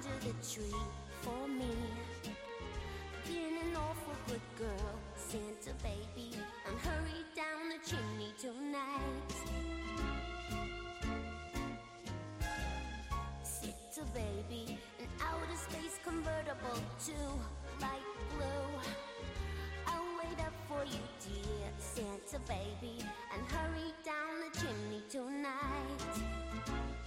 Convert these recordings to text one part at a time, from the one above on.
under the tree for me. Been an awful good girl, Santa baby, and hurry down the chimney tonight. Santa baby, an outer space convertible to light blue. I'll wait up for you, dear Santa baby, and hurry down the chimney tonight.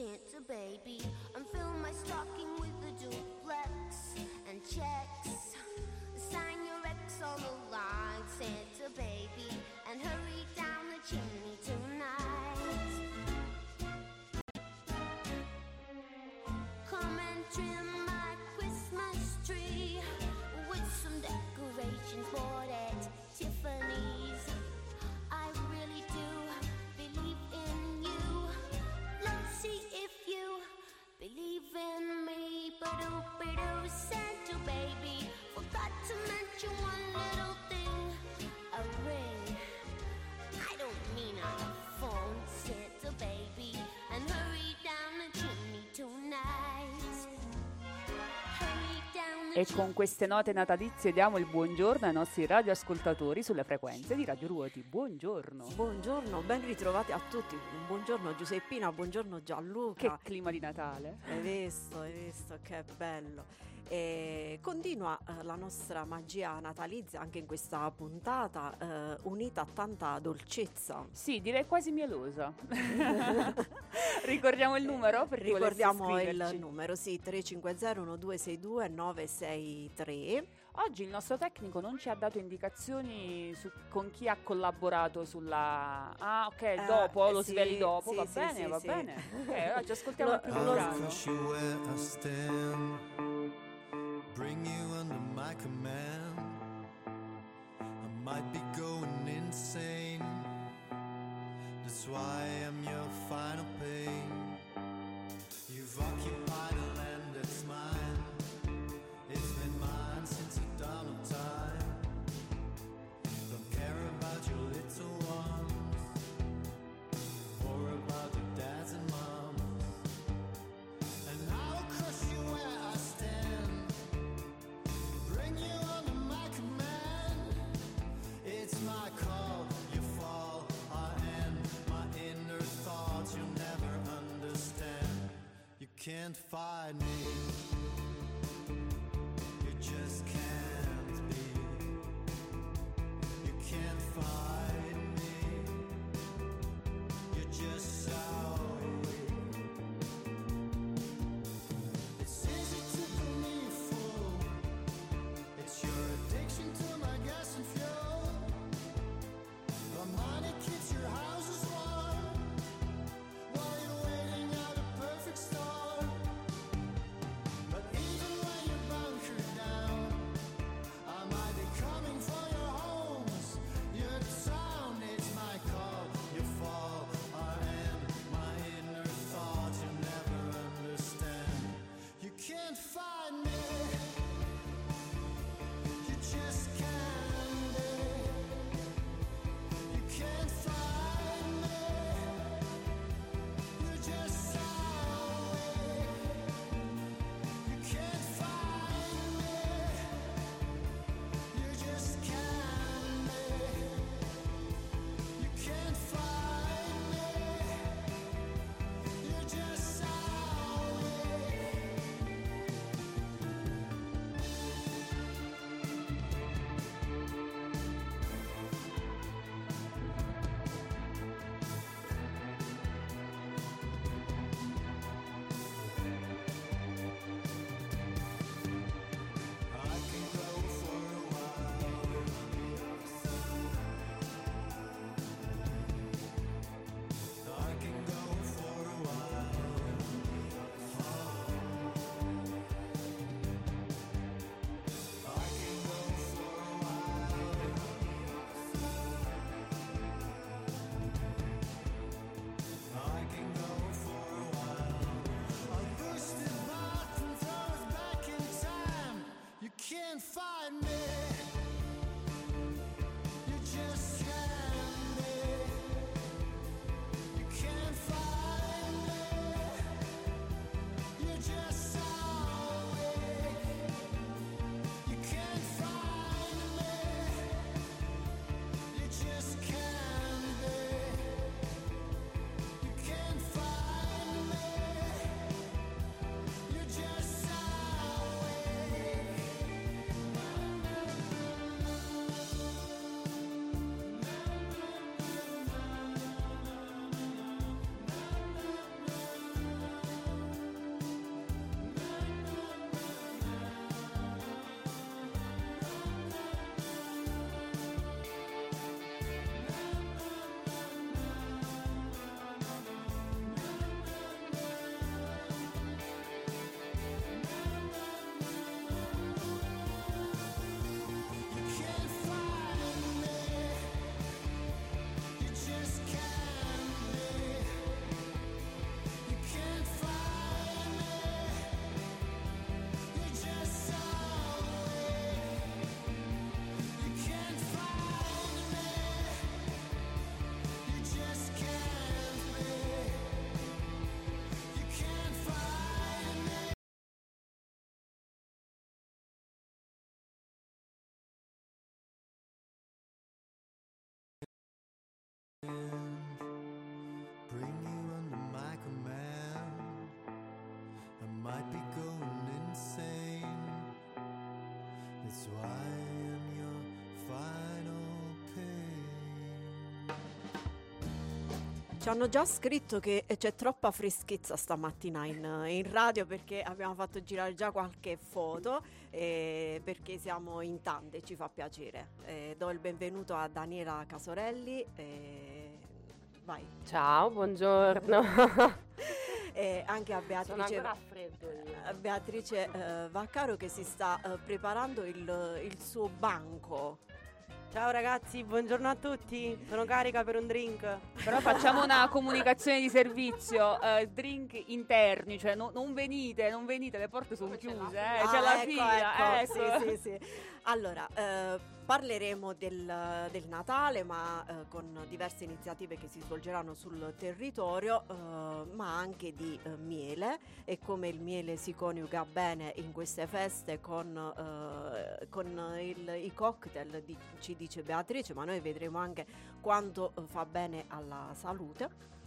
Santa baby, and fill my stocking with a duplex and checks. Sign your ex on the line, Santa baby, and hurry down the chimney tonight. Come and trim E con queste note natalizie diamo il buongiorno ai nostri radioascoltatori sulle frequenze di Radio Ruoti. Buongiorno. Buongiorno, ben ritrovati a tutti. Buongiorno Giuseppina, buongiorno Che Gianluca. clima di Natale. Hai visto, hai visto che bello. E continua eh, la nostra magia natalizia anche in questa puntata, eh, unita a tanta dolcezza. Sì, direi quasi mielosa. Ricordiamo il numero per Ricordiamo il numero, sì, 350 1262 963. Oggi il nostro tecnico non ci ha dato indicazioni su con chi ha collaborato sulla... Ah, ok, dopo, lo sì, sveli dopo, sì, va sì, bene, sì, va sì. bene. Ok, oggi ascoltiamo Lo- il primo brano. Bring you under my command. I might be going insane. That's why I'm your final pain. You've occupied can't fight me. Ci hanno già scritto che c'è troppa freschezza stamattina in, in radio perché abbiamo fatto girare già qualche foto eh, perché siamo in tante, ci fa piacere. Eh, do il benvenuto a Daniela Casorelli. eh, vai. Ciao, buongiorno. E anche a Beatrice, a Beatrice eh, Vaccaro che si sta eh, preparando il, il suo banco. Ciao ragazzi, buongiorno a tutti. Sono carica per un drink. Però facciamo una comunicazione di servizio, eh, drink interni, cioè no- non venite, non venite, le porte sono c'è chiuse, fila? eh, c'è Ah, la ecco, fila, ecco, ecco. Sì, sì, sì. Allora, eh, parleremo del, del Natale, ma eh, con diverse iniziative che si svolgeranno sul territorio, eh, ma anche di eh, miele e come il miele si coniuga bene in queste feste con, eh, con il- i cocktail, di- ci dice Beatrice, ma noi vedremo anche quanto eh, fa bene alla salute.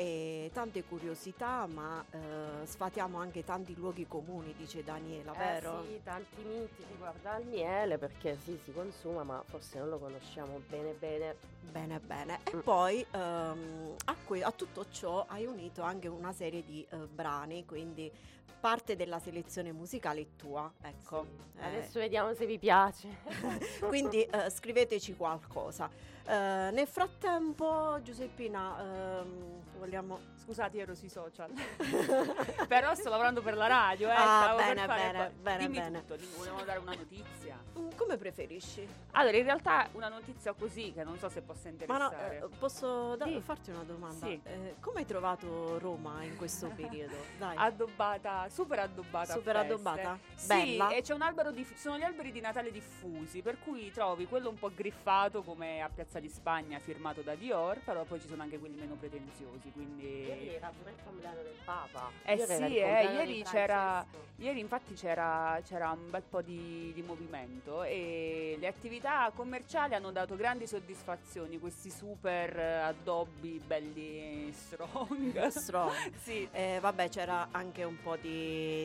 E tante curiosità, ma eh, sfatiamo anche tanti luoghi comuni, dice Daniela, vero? Eh sì, tanti miti riguardo al miele perché sì, si consuma, ma forse non lo conosciamo bene bene. Bene, bene. E Mm. poi ehm, a, que- a tutto ciò hai unito anche una serie di eh, brani, quindi parte della selezione musicale è tua, ecco. Sì. Eh, Adesso vediamo se vi piace. quindi eh, scriveteci qualcosa. Eh, nel frattempo, Giuseppina, ehm, vogliamo... Scusate, ero sui social. Però sto lavorando per la radio, eh. Ah, stavo per bene, fare bene, poi- bene, Dimmi bene. tutto, dimmi, volevamo dare una notizia. Mm, Come preferisci? Allora, in realtà una notizia così, che non so se possa Ma no, interessare. eh, posso da- Sì. farti una domanda? Sì. Eh, come hai trovato Roma in questo periodo? Dai. Addobbata, super addobbata. Super addobbata? Sì, Bella? e c'è un albero di sono gli alberi di Natale diffusi, per cui trovi quello un po' griffato come a Piazza di Spagna firmato da Dior, però poi ci sono anche quelli meno pretenziosi, Ieri quindi era pure il compleanno del Papa. Eh Ieri sì, eh, ieri c'era-. Ieri infatti c'era, c'era un bel po' di, di movimento e le attività commerciali hanno dato grandi soddisfazioni, questi super addobbi belli strong. Strong. sì. Eh, vabbè, c'era anche un po' di,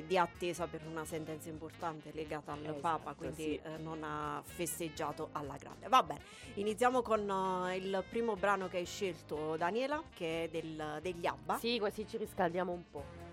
di attesa per una sentenza importante legata al Esatto, Papa, quindi sì. eh, non ha festeggiato alla grande. Va bene, iniziamo con eh, il primo brano che hai scelto, Daniela, che è del- degli ABBA. Sì, così ci riscaldiamo un po'.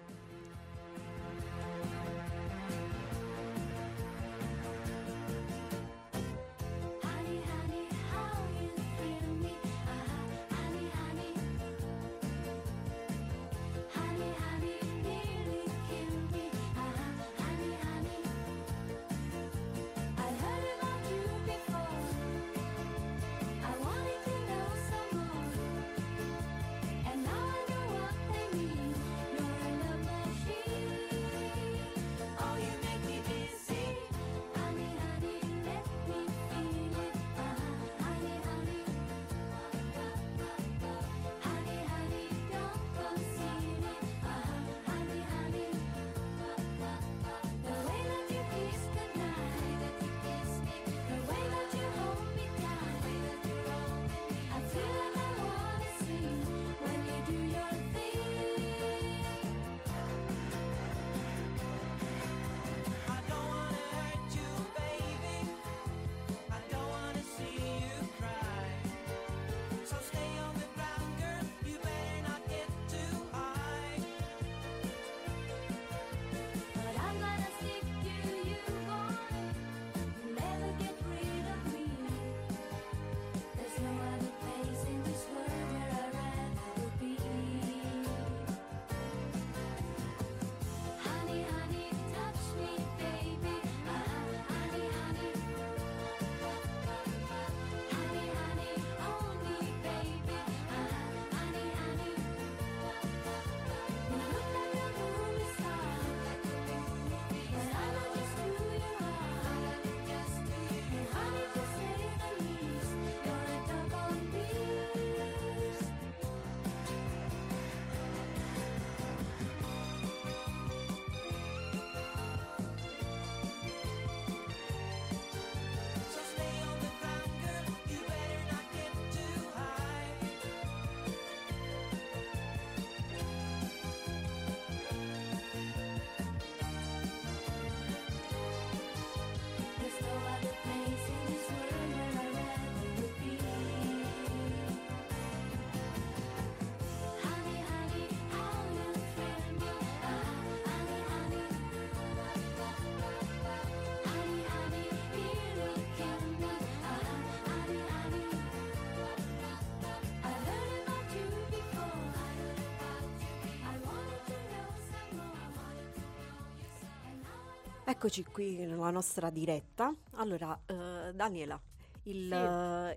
Eccoci qui nella nostra diretta. Allora, eh, Daniela, il, Sì.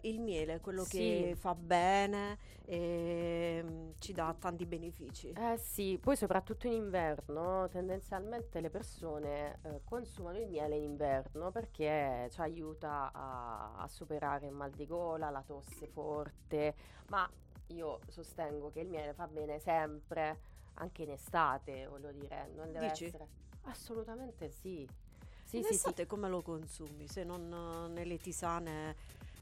eh, il miele, quello che Sì. fa bene, e, ci dà tanti benefici. Eh sì, poi soprattutto in inverno tendenzialmente le persone eh, consumano il miele in inverno perché ci aiuta a, a superare il mal di gola, la tosse forte, ma io sostengo che il miele fa bene sempre, anche in estate, voglio dire, non deve Dici? essere... Assolutamente sì. Sì, sì, sì. come lo consumi se non eh, nelle tisane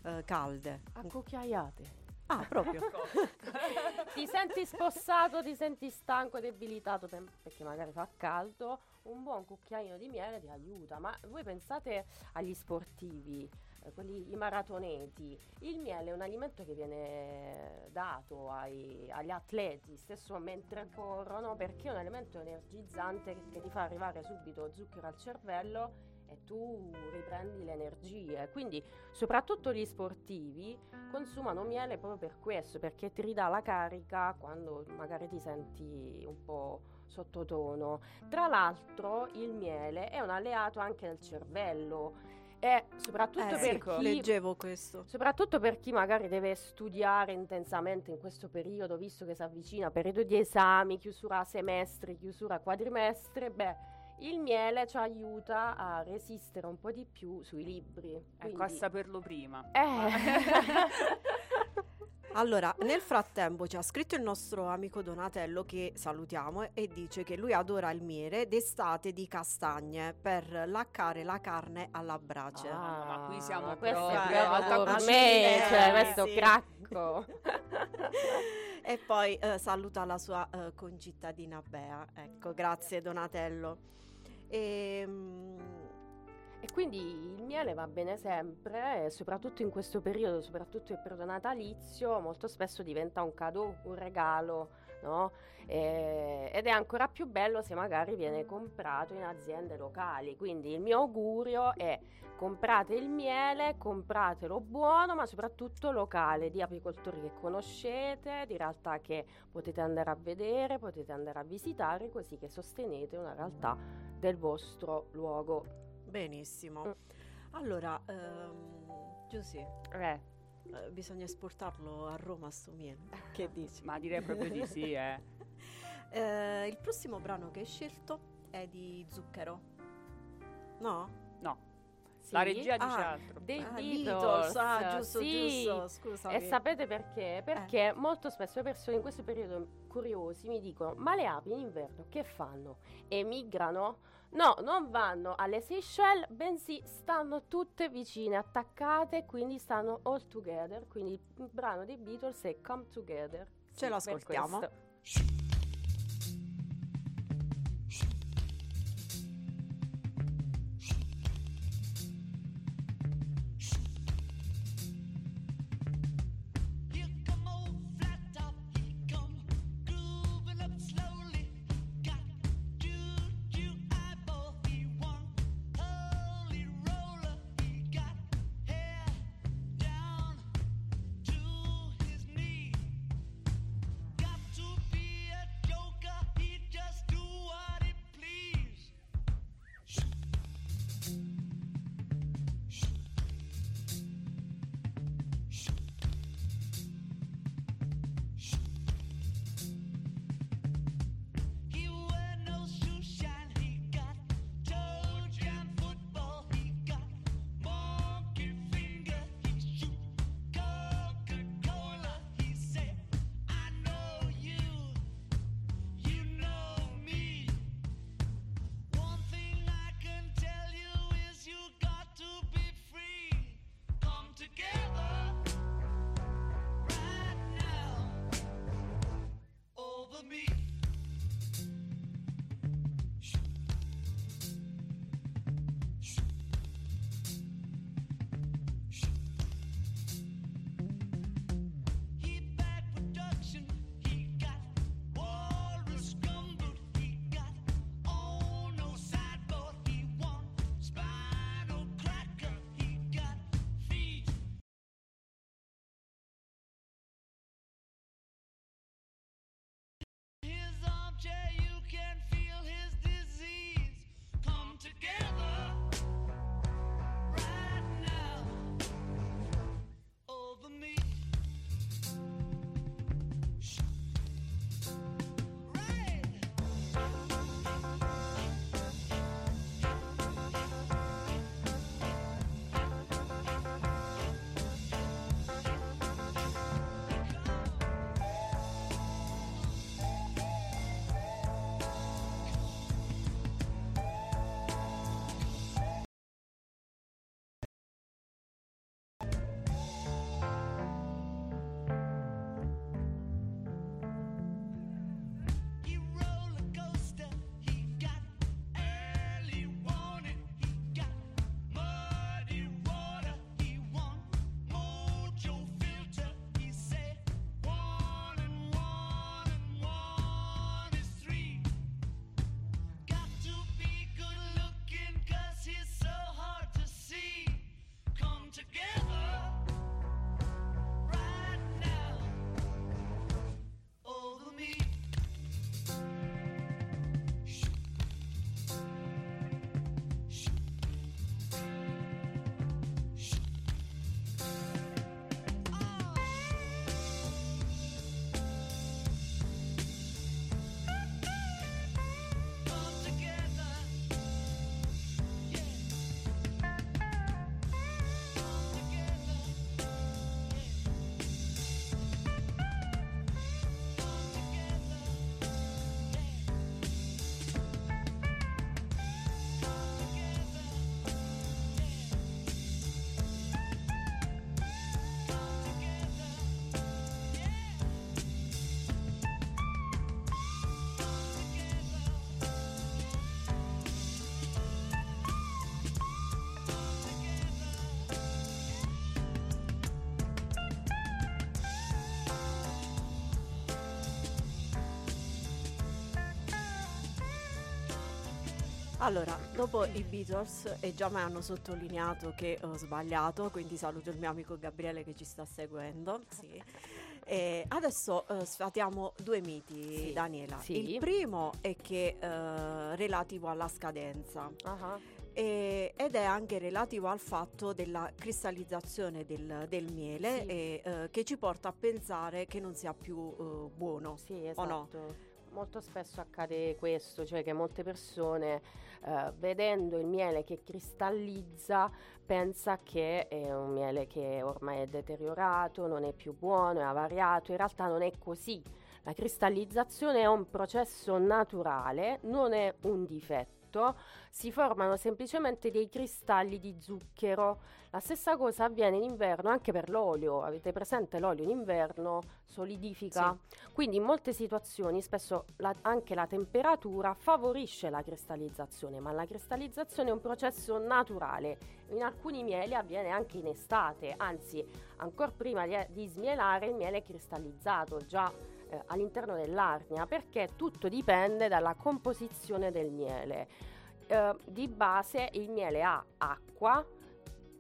eh, calde? A cucchiaiate. Ah, proprio. ti senti spossato, ti senti stanco, debilitato tem- perché magari fa caldo, un buon cucchiaino di miele ti aiuta. Ma voi pensate agli sportivi, quelli, i maratoneti, il miele è un alimento che viene dato ai- agli atleti stesso mentre corrono perché è un alimento energizzante che, che ti fa arrivare subito zucchero al cervello e tu riprendi le energie. Quindi soprattutto gli sportivi consumano miele proprio per questo, perché ti ridà la carica quando magari ti senti un po' sottotono. Tra l'altro il miele è un alleato anche del cervello e soprattutto Eh, per sì, chi leggevo questo. Soprattutto per chi magari deve studiare intensamente in questo periodo, visto che si avvicina periodo di esami, chiusura semestre, chiusura quadrimestre, beh, il miele ci aiuta a resistere un po' di più sui libri. Ecco, a Quindi- saperlo prima. Eh. Allora, nel frattempo ci ha scritto il nostro amico Donatello che salutiamo e dice che lui adora il miele d'estate di castagne per laccare la carne alla brace. Ah, ma qui siamo ma questo proprio è proprio alta cucina, cioè eh, questo sì. cracco. e poi eh, saluta la sua eh, concittadina Bea. Ecco, grazie Donatello. Ehm, E quindi il miele va bene sempre, soprattutto in questo periodo, soprattutto il periodo natalizio, molto spesso diventa un cadeau, un regalo, no? E- ed è ancora più bello se magari viene comprato in aziende locali. Quindi il mio augurio è comprate il miele, compratelo buono, ma soprattutto locale, di apicoltori che conoscete, di realtà che potete andare a vedere, potete andare a visitare, così che sostenete una realtà del vostro luogo. Benissimo. Mm. Allora, ehm, Giusy, Eh. eh, bisogna esportarlo a Roma sto miele. Che dici? Ma direi proprio di sì, eh. Eh, il prossimo brano che hai scelto è di Zucchero. No? No, la regia dice Ah, altro. dei Ah, Beatles, ah, giusto, sì. giusto, scusami. E sapete perché? Perché molto spesso le persone in questo periodo curiosi mi dicono: Ma le api in inverno che fanno? Emigrano? No, non vanno alle Seychelles, bensì stanno tutte vicine, attaccate, quindi stanno all together. Quindi il brano dei Beatles è Come Together. Ce Sì, lo Allora, dopo i Beatles e già mi hanno sottolineato che ho sbagliato, quindi saluto il mio amico Gabriele che ci sta seguendo. Sì. E adesso eh, sfatiamo due miti, Sì. Daniela. Sì. Il primo è che eh, relativo alla scadenza e- ed è anche relativo al fatto della cristallizzazione del, del miele e, eh, che ci porta a pensare che non sia più eh, buono. Sì, O no? Molto spesso accade questo, cioè che molte persone eh, vedendo il miele che cristallizza pensa che è un miele che ormai è deteriorato, non è più buono, è avariato, in realtà non è così. La cristallizzazione è un processo naturale, non è un difetto, si formano semplicemente dei cristalli di zucchero. La stessa cosa avviene in inverno anche per l'olio. Avete presente l'olio in inverno solidifica? Quindi in molte situazioni spesso la- anche la temperatura favorisce la cristallizzazione, ma la cristallizzazione è un processo naturale. In alcuni mieli avviene anche in estate, anzi ancora prima di, di smielare il miele è cristallizzato già eh, all'interno dell'arnia perché tutto dipende dalla composizione del miele. Eh, di base il miele ha acqua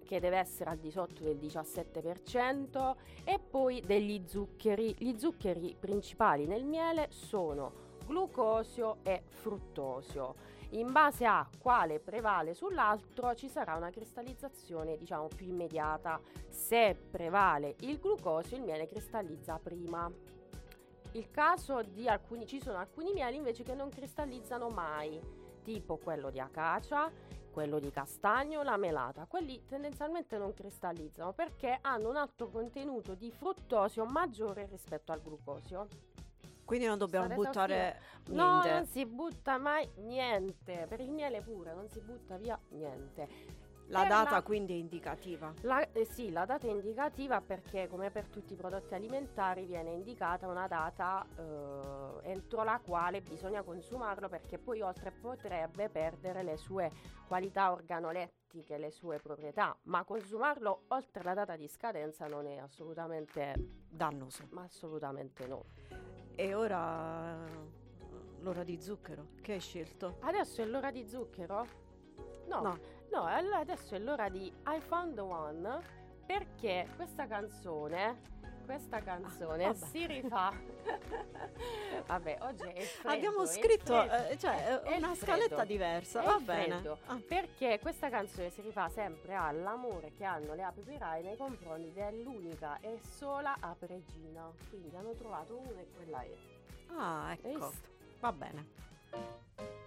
che deve essere al di sotto del 17% e poi degli zuccheri. Gli zuccheri principali nel miele sono glucosio e fruttosio. In base a quale prevale sull'altro ci sarà una cristallizzazione diciamo più immediata. Se prevale il glucosio il miele cristallizza prima. Il caso di alcuni, ci sono alcuni mieli invece che non cristallizzano mai, tipo quello di acacia, quello di castagno, la melata. Quelli tendenzialmente non cristallizzano perché hanno un alto contenuto di fruttosio maggiore rispetto al glucosio. Quindi non dobbiamo Sarete buttare No, niente. non si butta mai niente. Per il miele pure non si butta via niente. La Per data la- quindi è indicativa. La, eh sì, la data è indicativa perché come per tutti i prodotti alimentari viene indicata una data eh, entro la quale bisogna consumarlo perché poi oltre potrebbe perdere le sue qualità organolettiche, le sue proprietà, ma consumarlo oltre la data di scadenza non è assolutamente, Dannoso. ma assolutamente no. E ora l'ora di zucchero. Che hai scelto? Adesso è l'ora di zucchero? No, No. No, allora adesso è l'ora di I Found the One perché questa canzone, questa canzone Ah, si rifà. vabbè, oggi è freddo. Abbiamo è scritto freddo, eh, cioè, è- è una il scaletta freddo, diversa. è Va bene. freddo. Ah, Perché questa canzone si rifà sempre all'amore che hanno le api pirai nei confronti dell'unica e sola ape regina. Quindi hanno trovato una e quella è. ah, ecco. Va bene.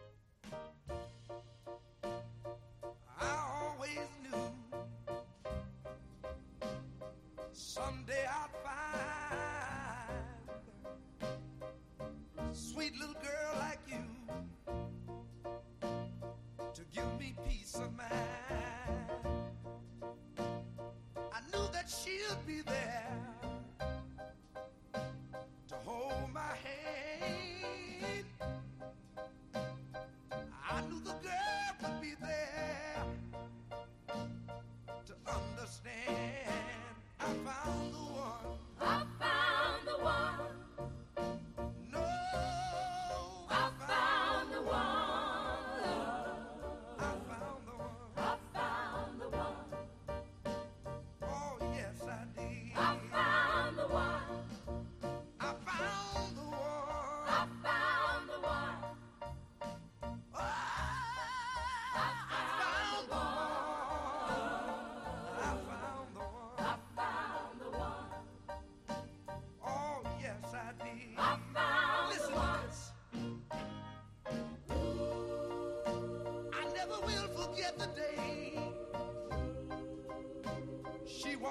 Little girl like you to give me peace of mind. I knew that she'd be there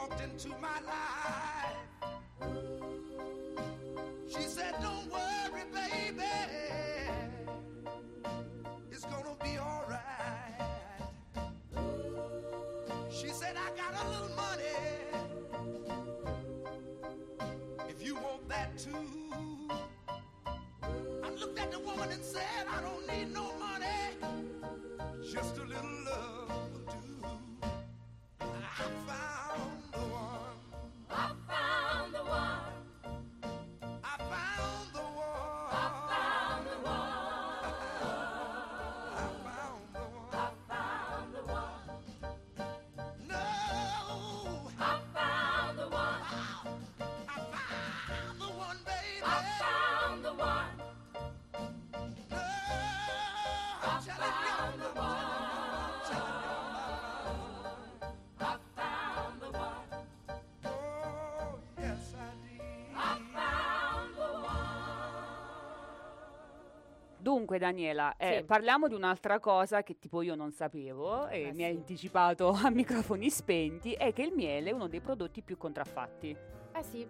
walked into my life. Dunque, Daniela, eh, Sì. parliamo di un'altra cosa che tipo io non sapevo e Eh, mi hai sì. anticipato a microfoni spenti, è che il miele è uno dei prodotti più contraffatti. Eh sì,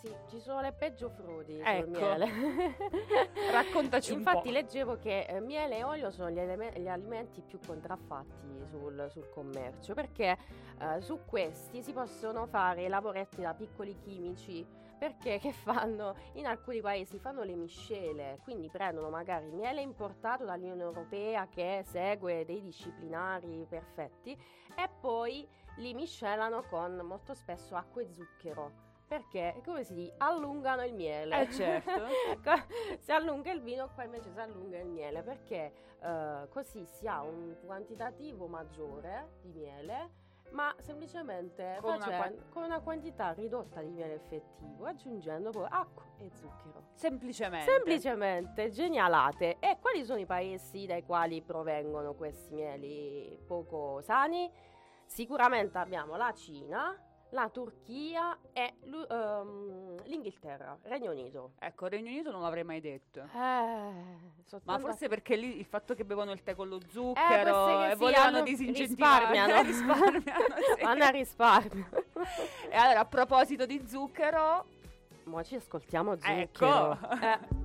sì, ci sono le peggio frodi Ecco. sul miele. Raccontaci un Infatti leggevo che eh, miele e olio sono gli, eleme- gli alimenti più contraffatti sul, sul commercio perché eh, su questi si possono fare lavoretti da piccoli chimici perché che fanno? In alcuni paesi fanno le miscele quindi prendono magari miele importato dall'Unione Europea che segue dei disciplinari perfetti e poi li miscelano con molto spesso acqua e zucchero. Perché? Come si dice allungano il miele. Eh, certo. Si allunga il vino, qua invece si allunga il miele perché eh, così si ha un quantitativo maggiore di miele, ma semplicemente Con una face- qua- con una quantità ridotta di miele effettivo, aggiungendo poi acqua e zucchero. Semplicemente. Semplicemente genialate. E quali sono i paesi dai quali provengono questi mieli poco sani? Sicuramente abbiamo la Cina, la Turchia e ehm, l'Inghilterra, Regno Unito. Ecco, Regno Unito non l'avrei mai detto. Eh, Ma forse perché lì il fatto che bevono il tè con lo Eh, zucchero che e sì, volevano hanno- disincentivare risparmiano. risparmiano, sì. Vanno a risparmio. E allora, a proposito di zucchero, Ma ci ascoltiamo zucchero. ecco. Eh.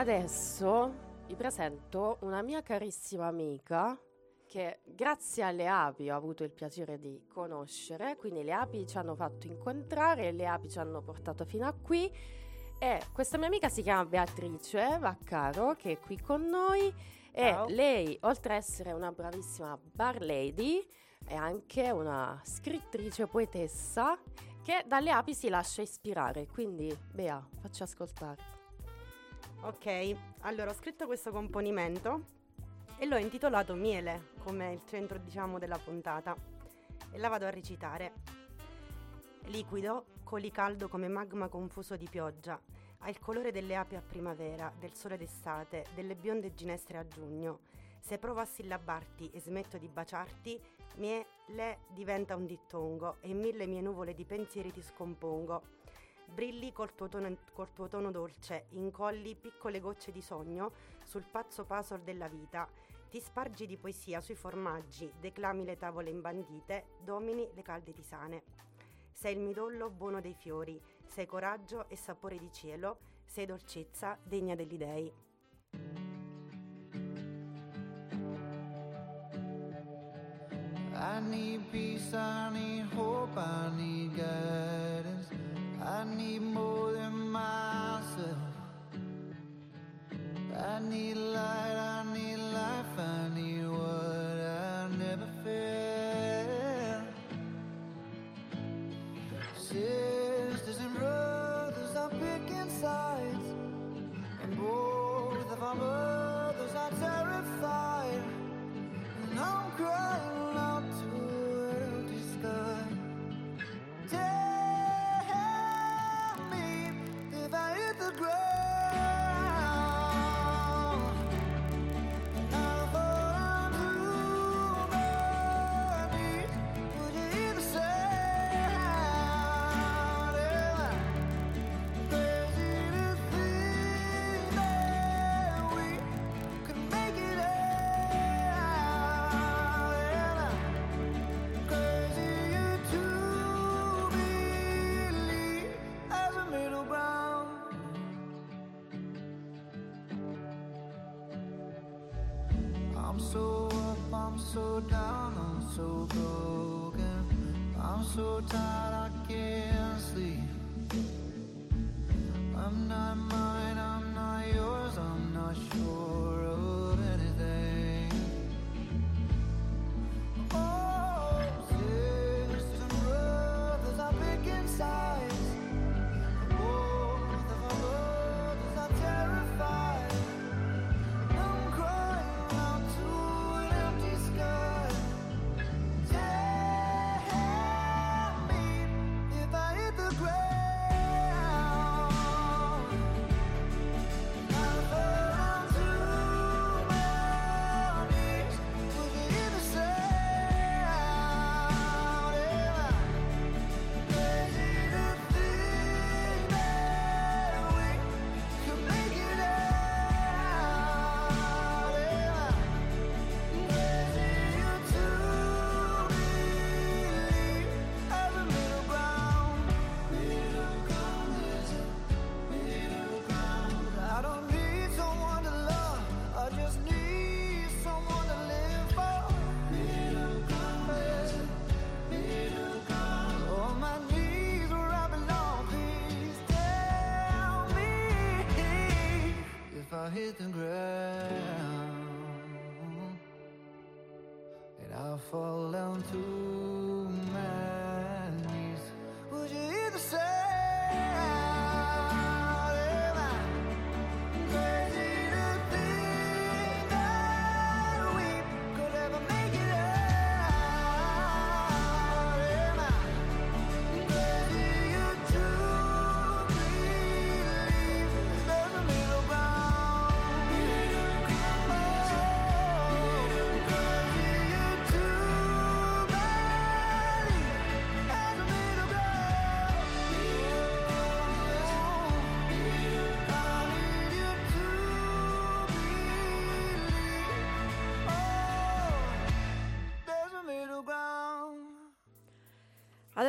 Adesso vi presento una mia carissima amica che grazie alle api ho avuto il piacere di conoscere, quindi le api ci hanno fatto incontrare, le api ci hanno portato fino a qui e questa mia amica si chiama Beatrice Vaccaro che è qui con noi Ciao. e lei oltre ad essere una bravissima bar lady è anche una scrittrice poetessa che dalle api si lascia ispirare, quindi Bea, facci ascoltare. Ok, allora ho scritto questo componimento e l'ho intitolato Miele, come il centro diciamo della puntata, e la vado a recitare. Liquido, coli caldo come magma confuso di pioggia, ha il colore delle api a primavera, del sole d'estate, delle bionde ginestre a giugno. Se provo a sillabarti e smetto di baciarti, miele diventa un dittongo e mille mie nuvole di pensieri ti scompongo. Brilli col tuo, tono, col tuo tono dolce, incolli piccole gocce di sogno sul pazzo puzzle della vita. Ti spargi di poesia sui formaggi, declami le tavole imbandite, domini le calde tisane. Sei il midollo buono dei fiori, sei coraggio e sapore di cielo, sei dolcezza degna degli dei. I need peace, I need hope, I need guidance. I need more than myself. I need light, I need life, I need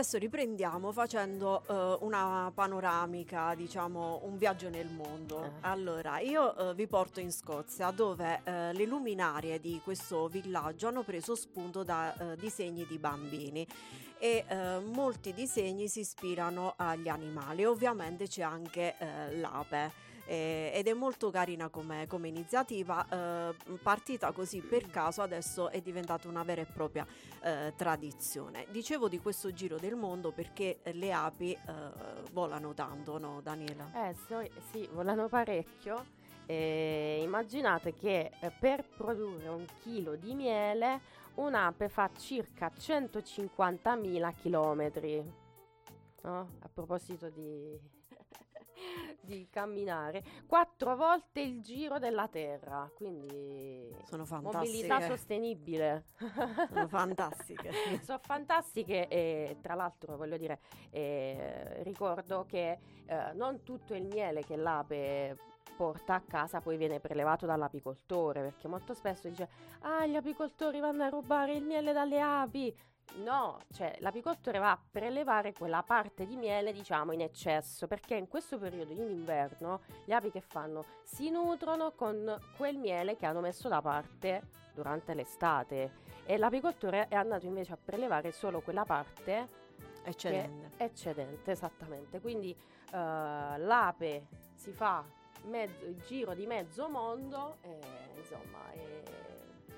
adesso riprendiamo facendo eh, una panoramica, diciamo un viaggio nel mondo. Eh. Allora, io eh, vi porto in Scozia dove eh, le luminarie di questo villaggio hanno preso spunto da eh, disegni di bambini e eh, molti disegni si ispirano agli animali. Ovviamente c'è anche l'ape. Eh, ed è molto carina come, come iniziativa, eh, partita così per caso adesso è diventata una vera e propria eh, tradizione. Dicevo di questo giro del mondo perché le api eh, volano tanto, no Daniela? Eh so- sì, volano parecchio. E immaginate che eh, per produrre un chilo di miele un'ape fa circa 150.000 chilometri. No? A proposito di, di camminare, quattro volte il giro della Terra, quindi Sono mobilità fantastiche. sostenibile. Sono fantastiche. Sono fantastiche e tra l'altro voglio dire, eh, ricordo che eh, non tutto il miele che l'ape porta a casa poi viene prelevato dall'apicoltore, perché molto spesso dice ah gli apicoltori vanno a rubare il miele dalle api. No, cioè l'apicoltore va a prelevare quella parte di miele, diciamo, in eccesso, perché in questo periodo in inverno le api che fanno? Si nutrono con quel miele che hanno messo da parte durante l'estate. E l'apicoltore è andato invece a prelevare solo quella parte è eccedente, esattamente. Quindi eh, l'ape si fa mezzo- il giro di mezzo mondo, e, insomma, è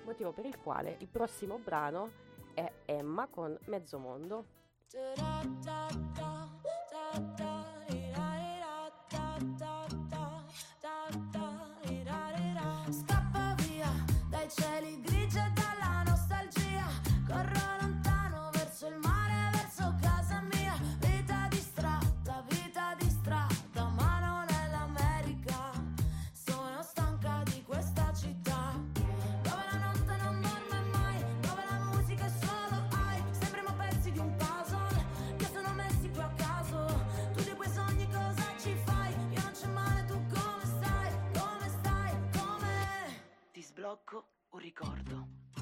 motivo per il quale il prossimo brano è Emma con Mezzo Mondo. Scappa Ti sblocco un ricordo.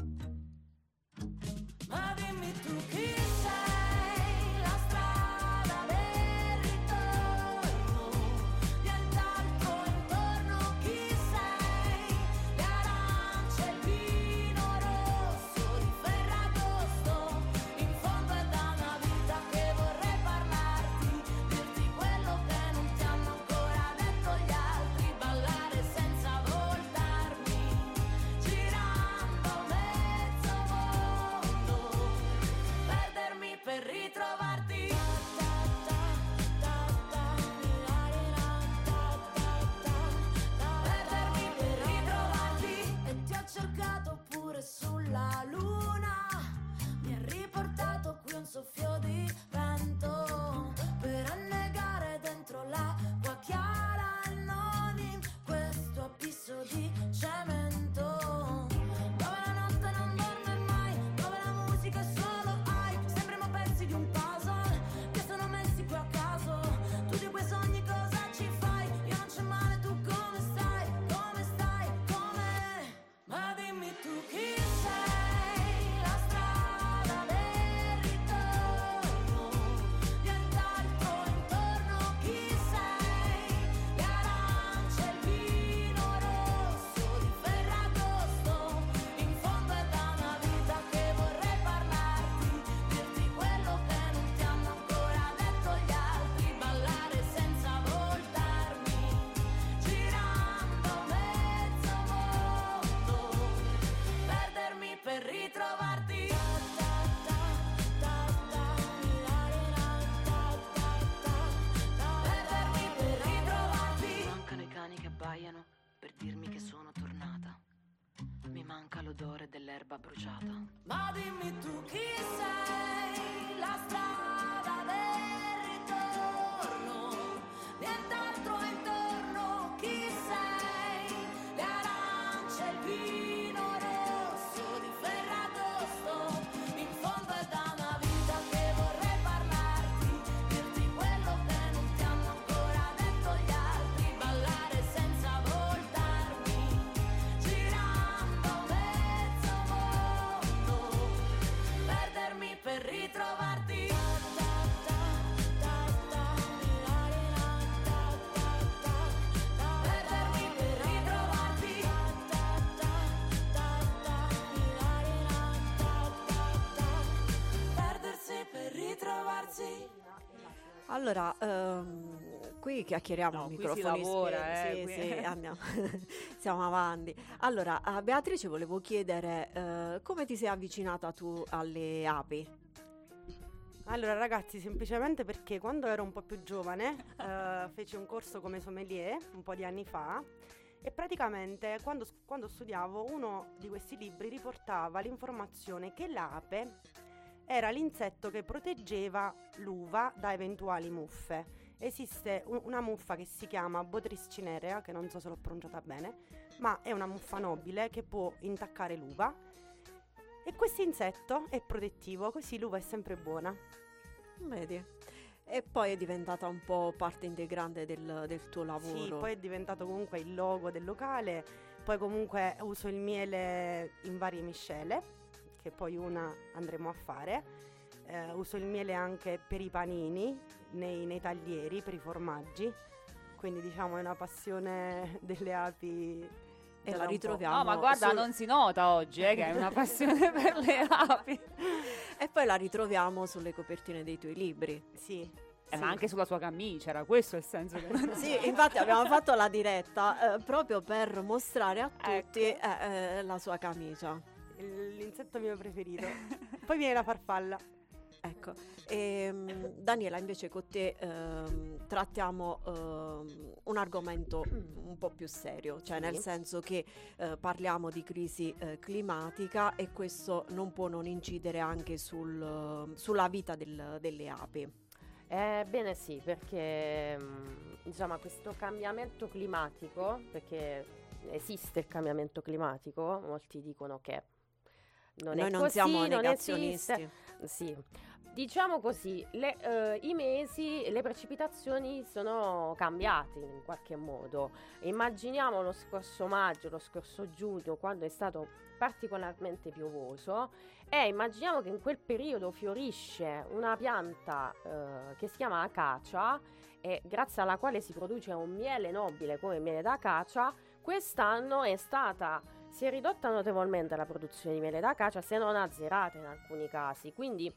Dell'erba bruciata. Ma dimmi tu Allora, ehm, qui chiacchieriamo No, a si microfoni lavora, spenti, eh, sì, qui- sì, andiamo, siamo avanti. Allora, a Beatrice volevo chiedere eh, come ti sei avvicinata tu alle api? Allora ragazzi, semplicemente perché quando ero un po' più giovane eh, feci un corso come sommelier un po' di anni fa e praticamente quando, quando studiavo uno di questi libri riportava l'informazione che l'ape era l'insetto che proteggeva l'uva da eventuali muffe. Esiste una muffa che si chiama Botrytis cinerea, che non so se l'ho pronunciata bene, ma è una muffa nobile che può intaccare l'uva e questo insetto è protettivo, così l'uva è sempre buona. Vedi? E poi è diventata un po' parte integrante del, del tuo lavoro. Sì, poi è diventato comunque il logo del locale, poi comunque uso il miele in varie miscele, che poi una andremo a fare. Eh, uso il miele anche per i panini, nei, nei taglieri, per i formaggi. Quindi diciamo è una passione delle api. E la ritroviamo. No, ma guarda, sul- non si nota oggi eh, che hai una passione per le api. E poi la ritroviamo sulle copertine dei tuoi libri. Sì. Eh, sì. Ma anche sulla sua camicia, era questo il senso che Sì, infatti abbiamo fatto la diretta eh, proprio per mostrare a tutti Ecco. eh, eh, la sua camicia. L'insetto mio preferito. poi viene la farfalla. Ecco, Ehm, Daniela invece con te ehm, trattiamo ehm, un argomento un po' più serio, cioè Sì. nel senso che eh, parliamo di crisi eh, climatica e questo non può non incidere anche sul, sulla vita del- delle api. Ebbene sì, perché insomma questo cambiamento climatico, perché esiste il cambiamento climatico, molti dicono che non Noi è non così, siamo non negazionisti. esiste. Sì. Diciamo così, le, eh, i mesi, le precipitazioni sono cambiate in qualche modo. Immaginiamo lo scorso maggio, lo scorso giugno, quando è stato particolarmente piovoso e immaginiamo che in quel periodo fiorisce una pianta eh, che si chiama acacia e grazie alla quale si produce un miele nobile come il miele d'acacia. Quest'anno è stata si è ridotta notevolmente la produzione di miele d'acacia, se non azzerata in alcuni casi. Quindi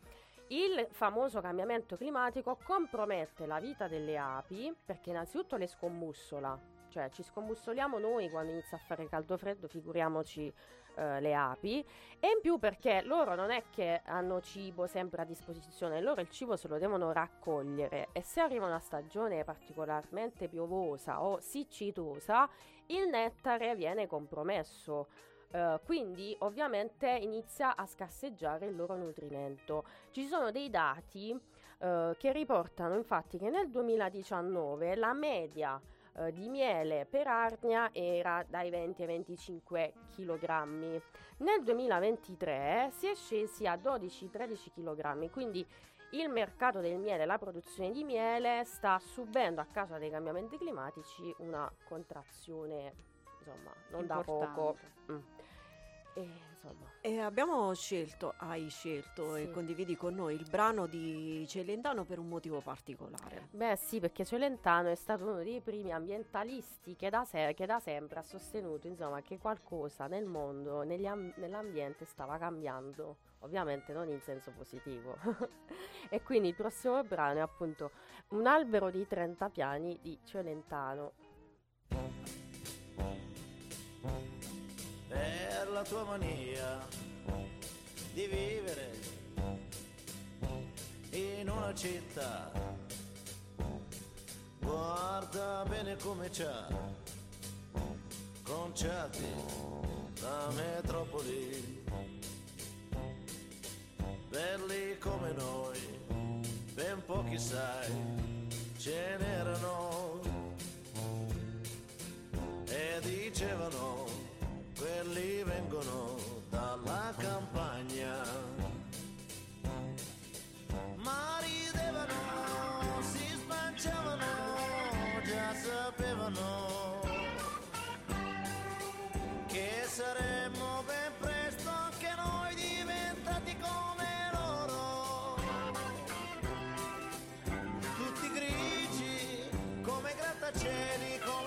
il famoso cambiamento climatico compromette la vita delle api perché innanzitutto le scombussola, cioè ci scombussoliamo noi quando inizia a fare caldo freddo, figuriamoci eh, le api e in più perché loro non è che hanno cibo sempre a disposizione, loro il cibo se lo devono raccogliere e se arriva una stagione particolarmente piovosa o siccitosa, il nettare viene compromesso. eh, quindi ovviamente inizia a scarseggiare il loro nutrimento. Ci sono dei dati eh, che riportano infatti che nel 2019 la media eh, di miele per arnia era dai 20 ai 25 kg. Nel 2023 si è scesi a 12-13 kg, quindi il mercato del miele, la produzione di miele sta subendo a causa dei cambiamenti climatici una contrazione, insomma, non da poco. Importante. Mm. E, insomma, E abbiamo scelto, hai scelto e Sì. condividi con noi il brano di Celentano per un motivo particolare. Beh sì, perché Celentano è stato uno dei primi ambientalisti che da, se- che da sempre ha sostenuto insomma, che qualcosa nel mondo, am- nell'ambiente stava cambiando, ovviamente non in senso positivo. e quindi il prossimo brano è appunto Un albero di 30 piani di Celentano. La tua mania di vivere in una città. Guarda bene come c'ha conciati la metropoli. Belli come noi, ben pochi sai, ce n'erano e dicevano quelli vengono dalla campagna. Ma ridevano si spanciavano già sapevano che saremmo ben presto anche noi diventati come loro. Tutti grigi come grattacieli con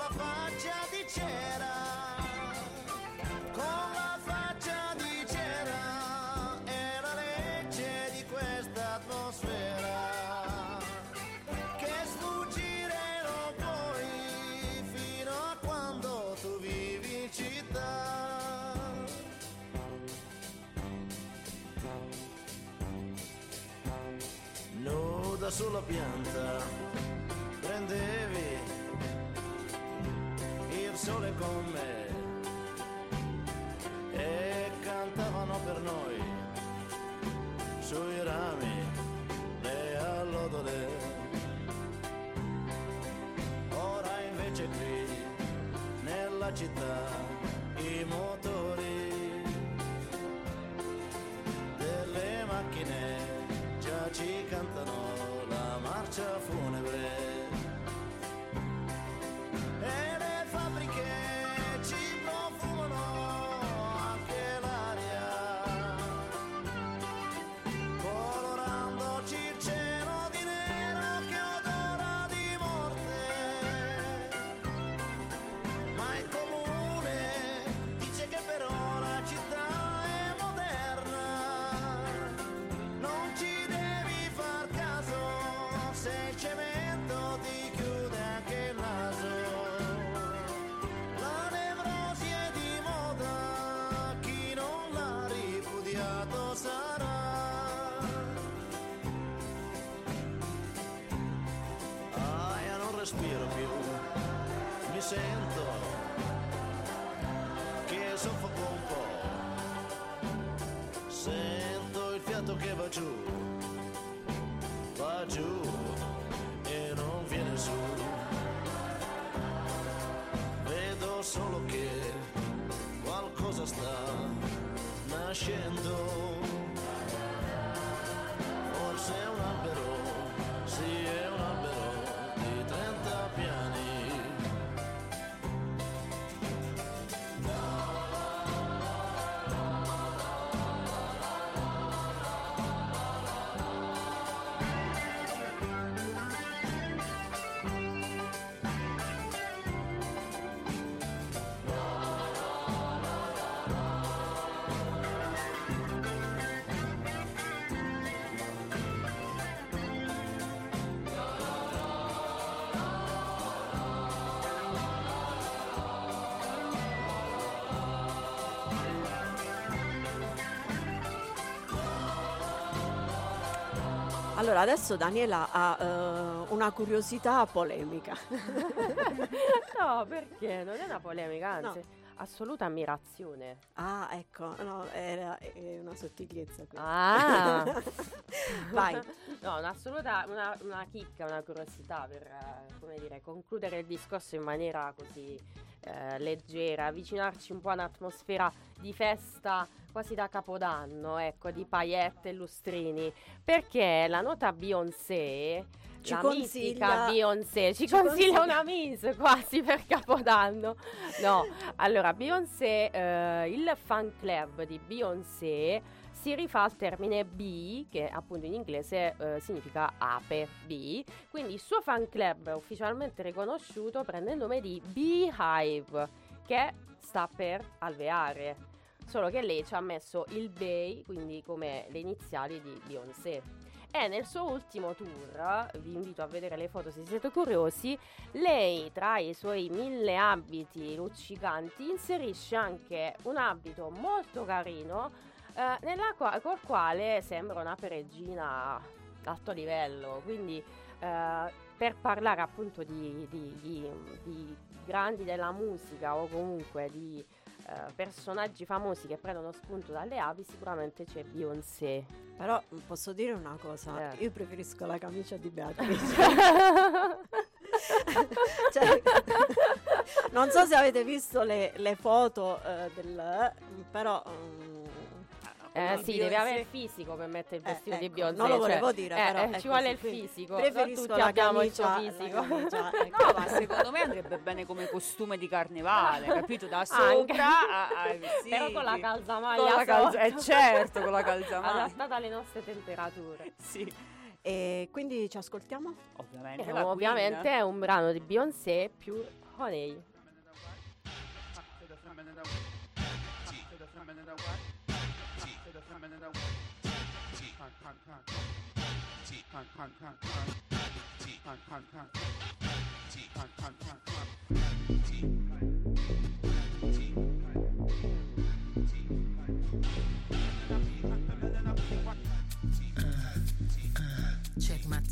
sulla pianta, prendevi il sole con me e cantavano per noi sui rami le allodole. Ora invece qui nella città i motori delle macchine già ci cantano marcia funebre. E Allora, adesso Daniela ha eh, una curiosità polemica. no, perché? Non è una polemica, anzi, No. assoluta ammirazione. Ah, ecco, no, era è una sottigliezza questa. Ah! Vai. No, un'assoluta, una, una chicca, una curiosità per, eh, come dire, concludere il discorso in maniera così eh, leggera, avvicinarci un po' a un'atmosfera di festa quasi da capodanno, ecco, di paillette e lustrini, perché la nota Beyoncé Ci la consiglia- Beyoncé ci, ci consiglia consiglia- una miss quasi per Capodanno. No, allora Beyoncé, eh, il fan club di Beyoncé si rifà al termine B, che appunto in inglese eh, significa ape, B. Quindi il suo fan club ufficialmente riconosciuto prende il nome di Beehive, che sta per alveare. Solo che lei ci ha messo il Bay, quindi come le iniziali di Beyoncé. E nel suo ultimo tour, vi invito a vedere le foto se siete curiosi, lei tra i suoi mille abiti luccicanti inserisce anche un abito molto carino eh, nella qua- col quale sembra una peregrina d'alto livello. Quindi eh, per parlare appunto di, di- di- di grandi della musica o comunque di eh, personaggi famosi che prendono spunto dalle api, sicuramente c'è Beyoncé. Però mm, posso dire una cosa, Eh. io preferisco la camicia di Beatrice. Cioè, non so se avete visto le, le foto eh, del... però... mm, Eh di sì, Beyoncé- deve avere il fisico per mettere il Eh, vestito di ecco, Beyoncé. non lo cioè, volevo dire, eh, però eh, è ci vuole il fisico. Non preferisco tutti la abbiamo il camicia- suo la fisico. camicia, ecco. No, ma secondo me andrebbe bene come costume di carnevale, capito? Da Anche. sopra a- ai vestiti. Però con la calzamaglia Con la calza- sotto. eh, certo, con la calzamaglia. Adattata alle nostre temperature. Sì, E quindi ci ascoltiamo? ovviamente. Eh, ovviamente è un brano di Beyoncé più Honey. Check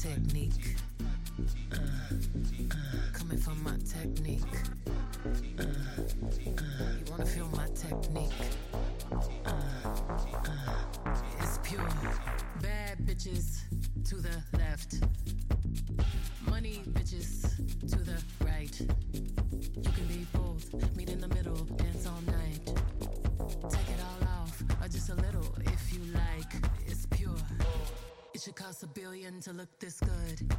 technique. Uh, uh, coming from my technique. Uh, uh, you wanna feel my technique? Bitches to the left. Money bitches to the right. You can be both, meet in the middle, dance all night. Take it all off, or just a little if you like. It's pure. It should cost a billion to look this good.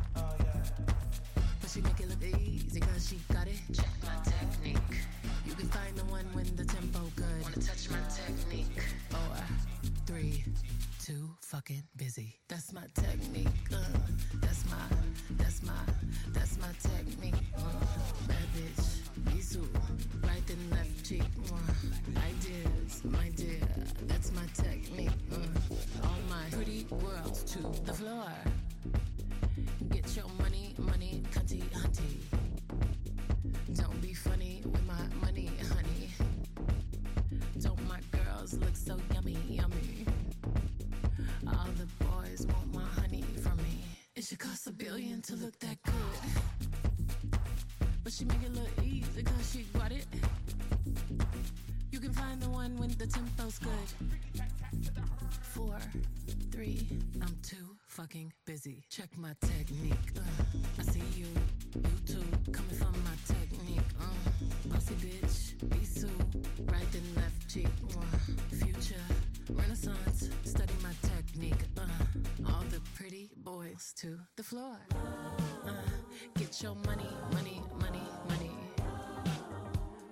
Fucking busy. That's my technique. Uh, that's my, that's my, that's my technique. Uh, bad bitch, Bisu, right and left cheek. Uh, ideas, my dear, that's my technique. Uh, all my pretty worlds to the floor. Get your money, money, cunty, hunty. To look that good. But she make it look easy cause she got it. You can find the one when the tempo's good. Four, three, I'm too fucking busy. Check my technique. Uh, I see you, you too, coming from my technique. Uh, bossy bitch, be Sue, right and left cheek. Uh, future, renaissance, study my technique. Uh, all the pretty boys to the floor. Uh, get your money, money, money, money.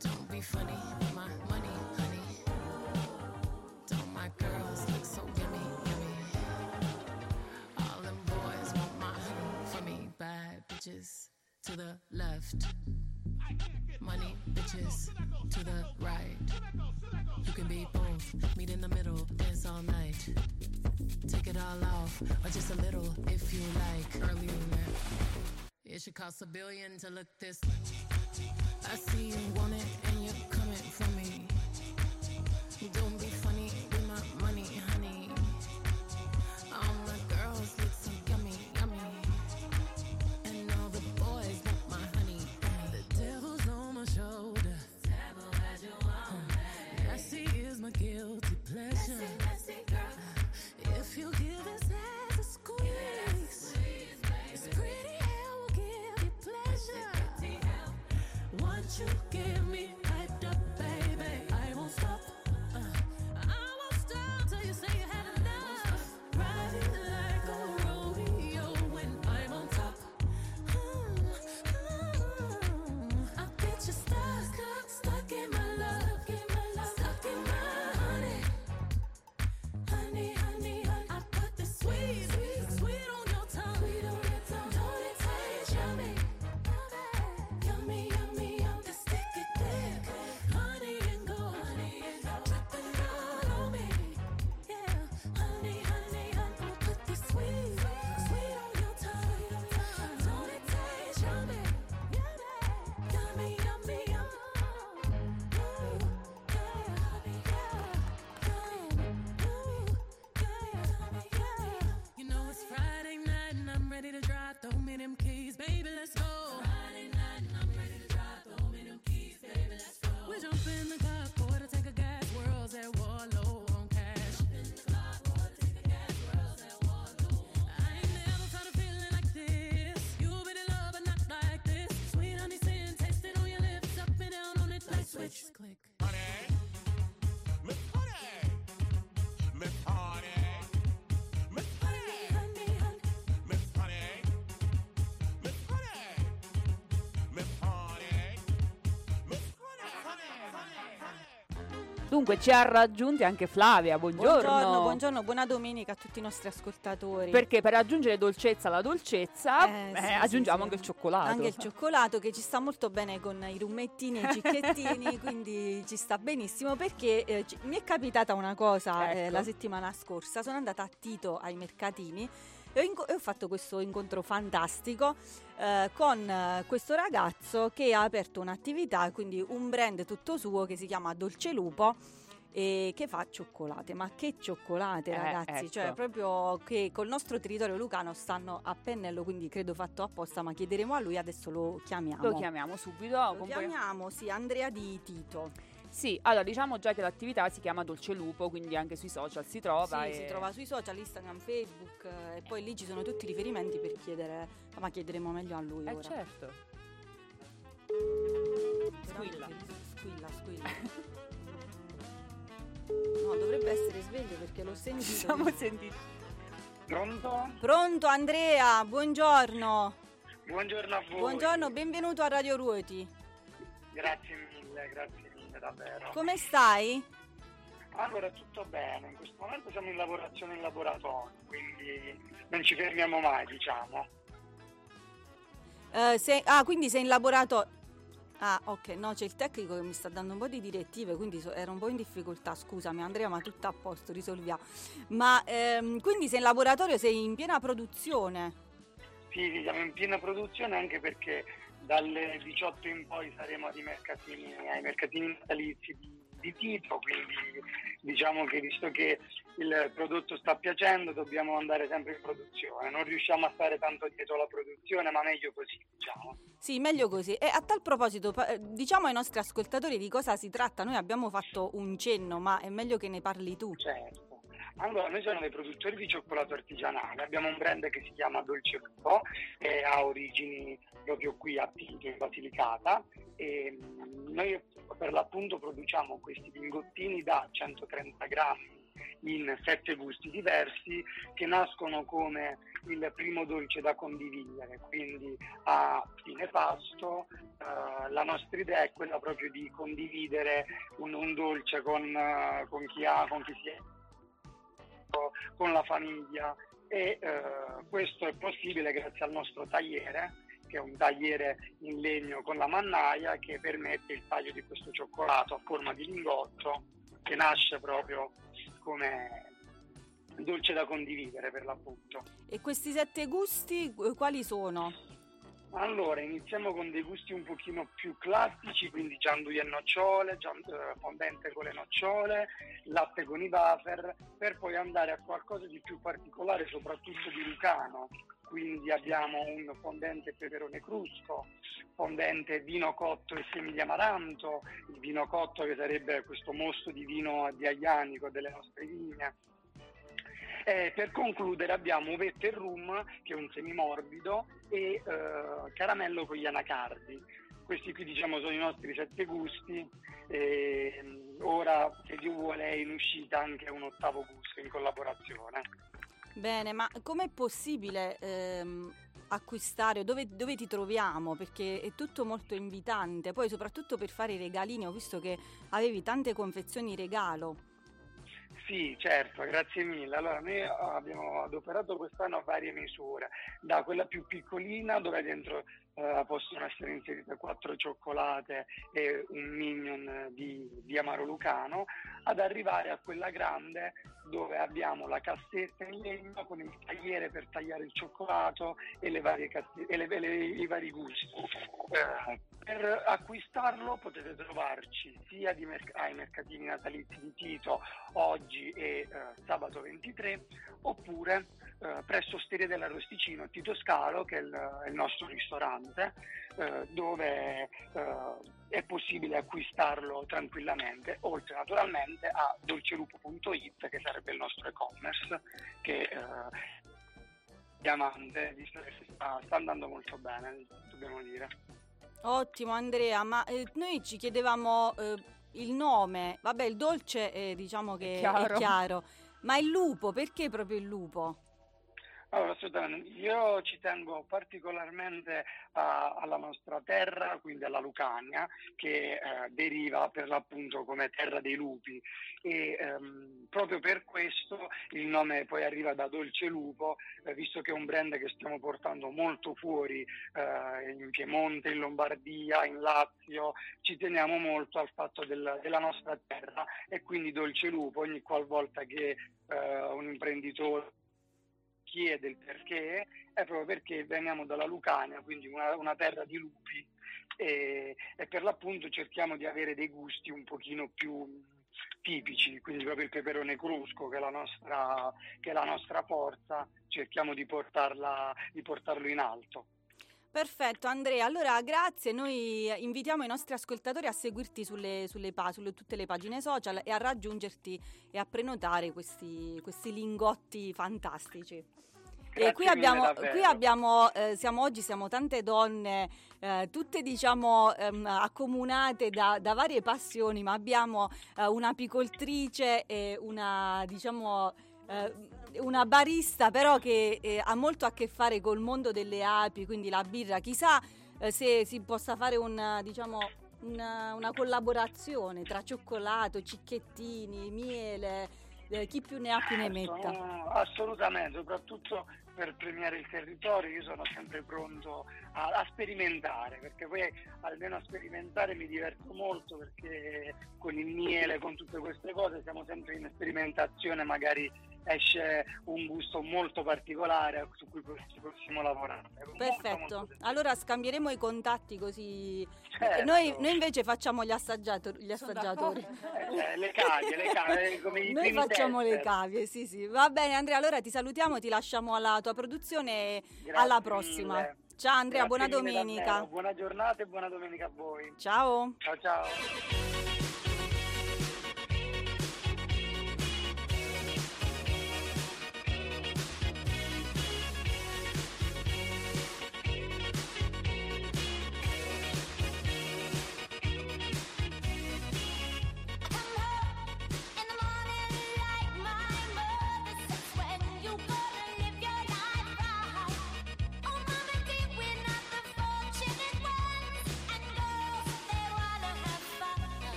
Don't be funny my money, honey. Don't my girls look so yummy, yummy? All them boys want my honey for me. Bad bitches to the left. Money bitches to the right. You can be both, meet in the middle, dance all night. Take it all off, or just a little if you like. Earlier. It should cost a billion to look this. I see you want it and you're coming for me. Don't be Dunque ci ha raggiunti anche Flavia, buongiorno. Buongiorno, buongiorno, buona domenica a tutti i nostri ascoltatori. Perché per aggiungere dolcezza alla dolcezza Eh, eh, sì, aggiungiamo sì, anche sì. il cioccolato. Anche il cioccolato che ci sta molto bene con i rumettini e i cicchettini, quindi ci sta benissimo perché eh, ci- mi è capitata una cosa eh, Ecco. la settimana scorsa, sono andata a Tito ai mercatini e ho, inco- e ho fatto questo incontro fantastico eh, con eh, questo ragazzo che ha aperto un'attività, quindi un brand tutto suo che si chiama Dolce Lupo e che fa cioccolate. Ma che cioccolate, Eh, ragazzi! Cioè, ecco. proprio che col nostro territorio lucano stanno a pennello, quindi credo fatto apposta, ma chiederemo a lui, adesso lo chiamiamo. Lo chiamiamo subito. Lo compagno- chiamiamo, sì, Andrea di Tito. Sì, allora diciamo già che l'attività si chiama Dolce Lupo, quindi anche sui social si trova. Sì, e- si trova sui social, Instagram, Facebook e poi lì ci sono tutti i riferimenti per chiedere, ma chiederemo meglio a lui Eh ora. certo. Squilla. Squilla, squilla. No, dovrebbe essere sveglio perché l'ho sentito. Ci siamo sentiti. Pronto? Pronto Andrea, buongiorno. Buongiorno a voi. Buongiorno, benvenuto a Radio Ruoti. Grazie mille, grazie mille davvero. Come stai? Allora, tutto bene. In questo momento siamo in lavorazione in laboratorio, quindi non ci fermiamo mai, diciamo. Eh, sei- ah, quindi sei in laboratorio. Ah, ok, no, c'è il tecnico che mi sta dando un po' di direttive, quindi so- ero un po' in difficoltà. Scusami Andrea, ma tutto a posto, risolviamo. Ma ehm, quindi sei in laboratorio, sei in piena produzione. Sì, sì, siamo in piena produzione anche perché dalle 18 in poi saremo ai mercatini, ai mercatini natalizi di, di Tito, quindi diciamo che visto che il prodotto sta piacendo dobbiamo andare sempre in produzione. Non riusciamo a stare tanto dietro la produzione, ma meglio così, diciamo. Sì, meglio così. E a tal proposito, diciamo ai nostri ascoltatori di cosa si tratta. Noi abbiamo fatto un cenno, ma è meglio che ne parli tu. Certo. Allora, noi siamo dei produttori di cioccolato artigianale, abbiamo un brand che si chiama Dolce Lupo, e ha origini proprio qui a Pinto, in Basilicata, e mm, noi per l'appunto produciamo questi lingottini da 130 grammi in sette gusti diversi che nascono come il primo dolce da condividere, quindi a fine pasto eh, la nostra idea è quella proprio di condividere un, un dolce con, eh, con chi ha, con chi si è con la famiglia e eh, questo è possibile grazie al nostro tagliere che è un tagliere in legno con la mannaia che permette il taglio di questo cioccolato a forma di lingotto che nasce proprio come dolce da condividere per l'appunto. E questi sette gusti quali sono? Allora, iniziamo con dei gusti un pochino più classici, quindi gianduia e nocciole, eh, fondente con le nocciole, latte con i wafer, per poi andare a qualcosa di più particolare, soprattutto di Lucano. Quindi abbiamo un fondente peperone crusco, fondente vino cotto e semi di amaranto, il vino cotto che sarebbe questo mosto di vino di aglianico delle nostre vigne. E per concludere abbiamo uvette e rum, che è un semimorbido, e eh, caramello con gli anacardi. Questi qui diciamo sono i nostri sette gusti. E, ora, se Dio vuole, è in uscita anche un ottavo gusto in collaborazione. Bene, ma com'è possibile ehm, acquistare? Dove, dove ti troviamo? Perché è tutto molto invitante. Poi, soprattutto per fare i regalini, ho visto che avevi tante confezioni regalo. Sì, certo, grazie mille. Allora, noi abbiamo adoperato quest'anno varie misure, da quella più piccolina dove dentro eh, possono essere inserite quattro cioccolate e un minion di, di Amaro Lucano, ad arrivare a quella grande dove abbiamo la cassetta in legno con il tagliere per tagliare il cioccolato e, le varie casse- e le- le- i vari gusti. Eh, per acquistarlo potete trovarci sia merc- ai mercatini natalizi di Tito oggi e eh, sabato 23 oppure eh, presso Osteria dell'Arrosticino Tito Scalo che è il, è il nostro ristorante eh, dove eh, è possibile acquistarlo tranquillamente oltre naturalmente a dolcelupo.it che sarebbe il nostro e-commerce che eh, diamante visto che sta, sta andando molto bene dobbiamo dire Ottimo, Andrea, ma eh, noi ci chiedevamo eh, il nome. Vabbè, il dolce eh, diciamo che è chiaro. chiaro. Ma il lupo, perché proprio il lupo? Allora, assolutamente. Io ci tengo particolarmente a- alla nostra terra, quindi alla Lucania, che eh, deriva per l'appunto come terra dei lupi e ehm, proprio per questo il nome poi arriva da Dolce Lupo, eh, visto che è un brand che stiamo portando molto fuori eh, in Piemonte, in Lombardia, in Lazio, ci teniamo molto al fatto del- della nostra terra e quindi Dolce Lupo ogni qualvolta che un imprenditore chiede il perché è proprio perché veniamo dalla Lucania, quindi una, una terra di lupi e, e per l'appunto cerchiamo di avere dei gusti un pochino più, tipici, quindi proprio il peperone crusco che è la nostra, è la nostra forza, cerchiamo di, portarla, di portarlo in alto. Perfetto Andrea, allora grazie, noi invitiamo i nostri ascoltatori a seguirti sulle, sulle pa- sulle tutte le pagine social e a raggiungerti e a prenotare questi, questi lingotti fantastici. E qui abbiamo, qui abbiamo eh, siamo oggi siamo tante donne, eh, tutte diciamo ehm, accomunate da, da varie passioni, ma abbiamo eh, una e una diciamo eh, una barista però che eh, ha molto a che fare col mondo delle api, quindi la birra. Chissà eh, se si possa fare un, diciamo, una, una collaborazione tra cioccolato, cicchettini, miele, eh, chi più ne ha più ne metta. assolutamente, soprattutto per premiare il territorio io sono sempre pronto a, a sperimentare, perché poi almeno a sperimentare mi diverto molto perché con il miele, con tutte queste cose siamo sempre in sperimentazione, magari esce un gusto molto particolare su cui possiamo lavorare. Molto, Perfetto, molto allora scambieremo i contatti così. Certo. Noi, noi invece facciamo gli, assaggiatori. Gli assaggiatori. Eh, le cavie, le cavie, come i Noi facciamo le tester. cavie, sì, sì. Va bene, Andrea. Allora ti salutiamo, ti lasciamo alla tua produzione e alla prossima. mille. Ciao Andrea, Grazie buona domenica. Buona giornata e buona domenica a voi. Ciao. Ciao ciao.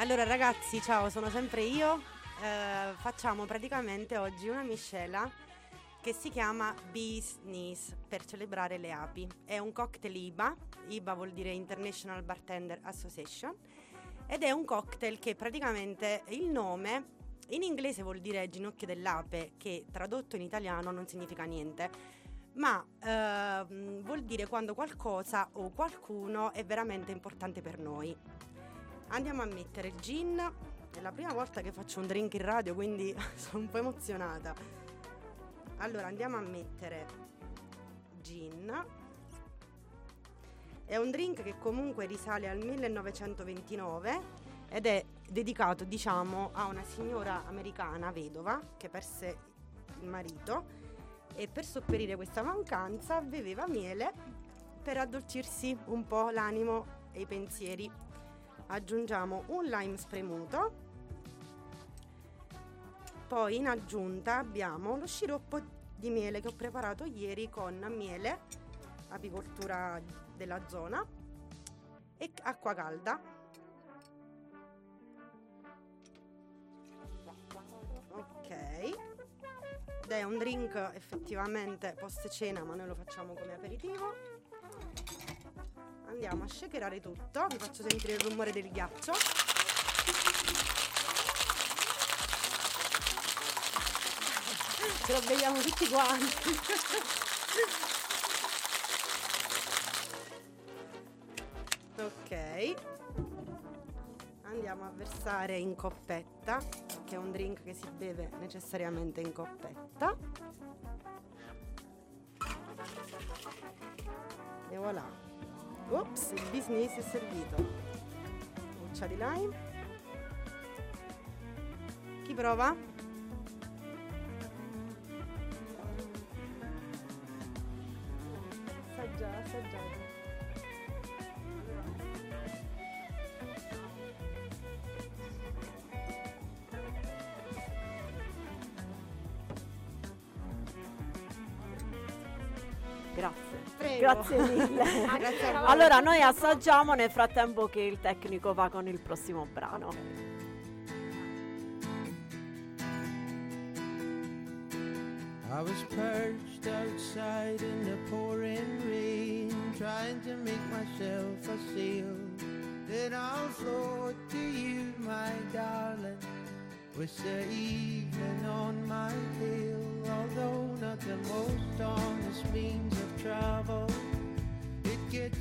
Allora ragazzi, ciao, sono sempre io. Eh, facciamo praticamente oggi una miscela che si chiama Bees Knees per celebrare le api. È un cocktail IBA, IBA vuol dire International Bartender Association, ed è un cocktail che praticamente il nome in inglese vuol dire ginocchio dell'ape, che tradotto in italiano non significa niente, ma ehm, vuol dire quando qualcosa o qualcuno è veramente importante per noi. Andiamo a mettere il gin, è la prima volta che faccio un drink in radio, quindi sono un po' emozionata. Allora andiamo a mettere gin. È un drink che comunque risale al 1929 ed è dedicato, diciamo, a una signora americana vedova che perse il marito e per sopperire questa mancanza beveva miele per addolcirsi un po' l'animo e i pensieri. Aggiungiamo un lime spremuto. Poi in aggiunta abbiamo lo sciroppo di miele che ho preparato ieri con miele, apicoltura della zona e acqua calda. Ok. Ed è un drink effettivamente post cena, ma noi lo facciamo come aperitivo. Andiamo a shakerare tutto, vi faccio sentire il rumore del ghiaccio. Ce lo beviamo tutti quanti. ok. Andiamo a versare in coppetta, che è un drink che si beve necessariamente in coppetta. E voilà. Ops, il business è servito. Buccia di lime. Chi prova? Assaggia, assaggiate. Grazie. Prego. Grazie mille. Grazie allora noi assaggiamo nel frattempo che il tecnico va con il prossimo brano. I was perched outside in the pouring rain, trying to make myself a sail. Then I'll float to you, my darling, with the evening on my tail. Although not the most honest means of travel, it gets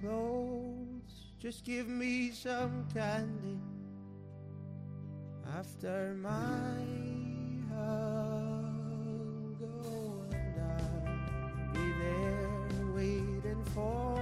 clothes. Just give me some candy after my hug. And I'll be there waiting for.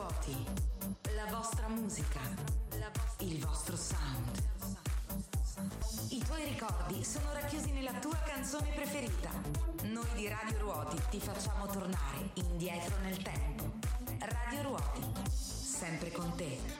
vuoti, la vostra musica, il vostro sound. I tuoi ricordi sono racchiusi nella tua canzone preferita. Noi di Radio Ruoti ti facciamo tornare indietro nel tempo. Radio Ruoti, sempre con te.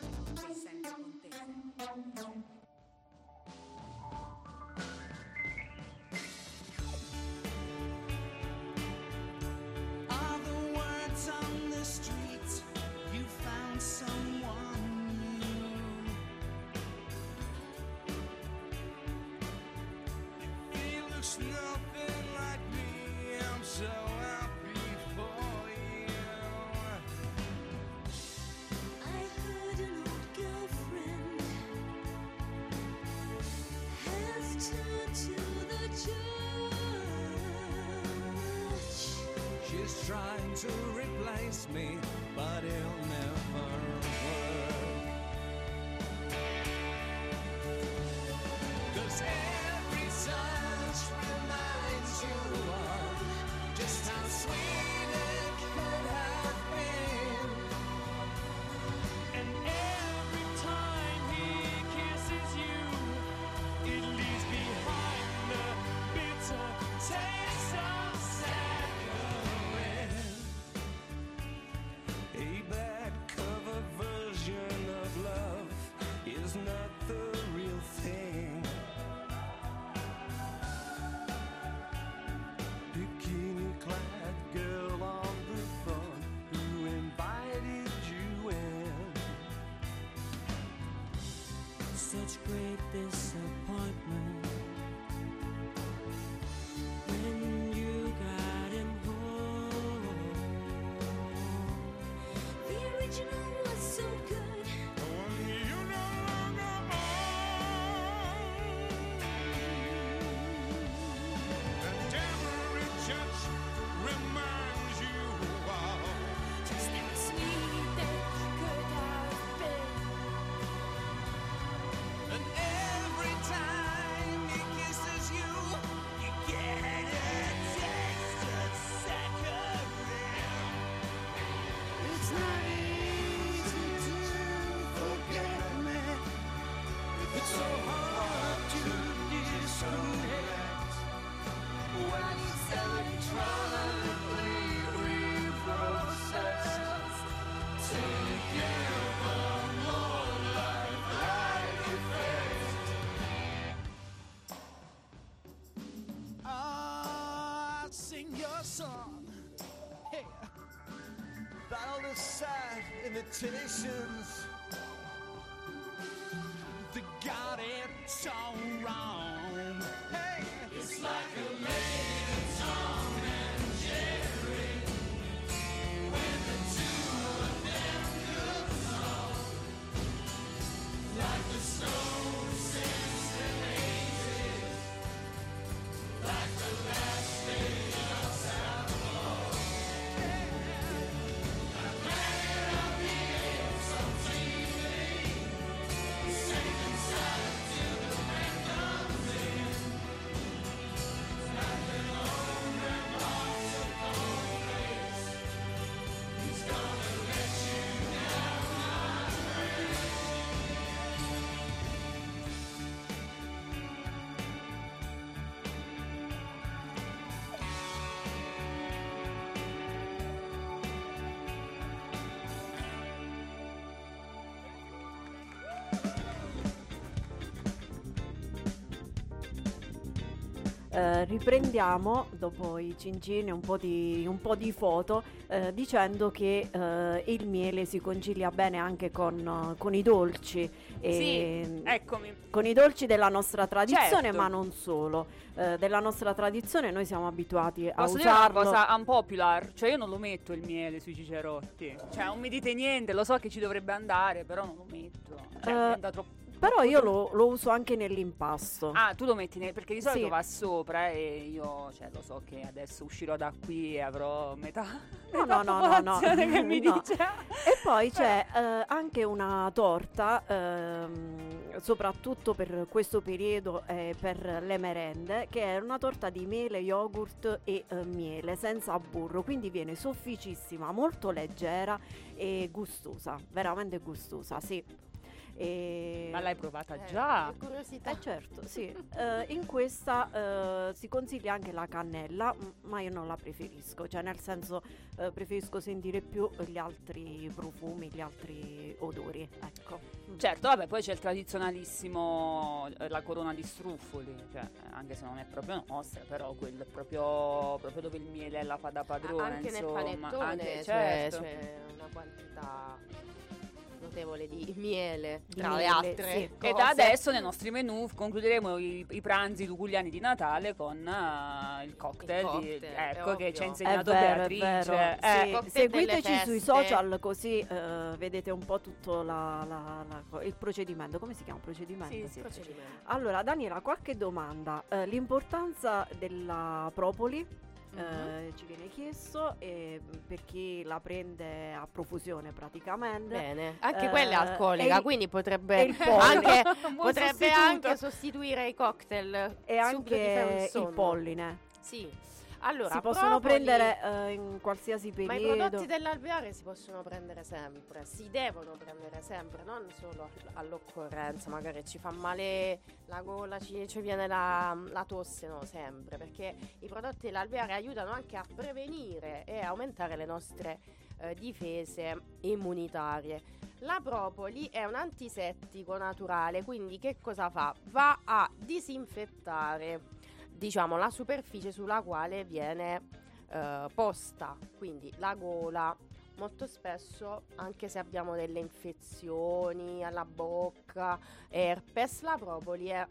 expectations. The God. Eh, riprendiamo dopo i cincini un po' di, un po' di foto eh, dicendo che eh, il miele si concilia bene anche con, con i dolci. Sì, eccomi. con i dolci della nostra tradizione, Certo. ma non solo. Eh, della nostra tradizione noi siamo abituati a Posso dire una usarlo. cosa unpopular? Cioè io non lo metto il miele sui cicerotti. Cioè non mi dite niente, lo so che ci dovrebbe andare, però non lo metto. Cioè, Eh, diventa troppo... Però io lo, lo uso anche nell'impasto. Ah, tu lo metti nel... perché di solito Sì. va sopra e io cioè, lo so che adesso uscirò da qui e avrò metà, No, metà no, no, no, no. che mi No. dice E poi c'è eh, anche una torta, ehm, soprattutto per questo periodo e per le merende, che è una torta di mele, yogurt e eh, miele senza burro, quindi viene sofficissima, molto leggera e gustosa, veramente gustosa, sì. E- Ma l'hai provata già? Che curiosità. Eh certo, sì. Eh, in questa eh, si consiglia anche la cannella, m- ma io non la preferisco, cioè nel senso eh, preferisco sentire più gli altri profumi, gli altri odori, ecco. Certo, vabbè, poi c'è il tradizionalissimo, eh, la corona di struffoli, cioè, anche se non è proprio nostra, però quel proprio, proprio dove il miele la fa da padrone, anche nel insomma. panettone anche- certo. c'è una quantità notevole di miele, Di tra le miele, altre sì. E da adesso nei nostri menù concluderemo i, i pranzi luguliani di Natale con eh, il cocktail, Il di- cocktail, è ecco, che ci ha insegnato vero, Beatrice. Eh, Sì, seguiteci sui social così eh, vedete un po' tutto la- la- la il procedimento. Come si chiama procedimento? Sì, sì. procedimento. Allora, Daniela, qualche domanda. Eh, l'importanza della propoli Mhm. eh, ci viene chiesto e per chi la prende a profusione praticamente. Bene, anche Eh, quella è e alcolica, il- quindi potrebbe anche, potrebbe sostituto. anche sostituire i cocktail e anche il polline. Sì. Allora, si possono propoli- prendere eh, in qualsiasi Ma i periodo. prodotti dell'alveare si possono prendere sempre, si devono prendere sempre, non solo all- all'occorrenza, magari ci fa male la gola, ci, ci viene la, la tosse, no, sempre, perché i prodotti dell'alveare aiutano anche a prevenire e aumentare le nostre eh, difese immunitarie. La propoli è un antisettico naturale, quindi che cosa fa? Va a disinfettare diciamo la superficie sulla quale viene eh, posta, quindi la gola. Molto spesso, anche se abbiamo delle infezioni alla bocca, herpes, la propoli è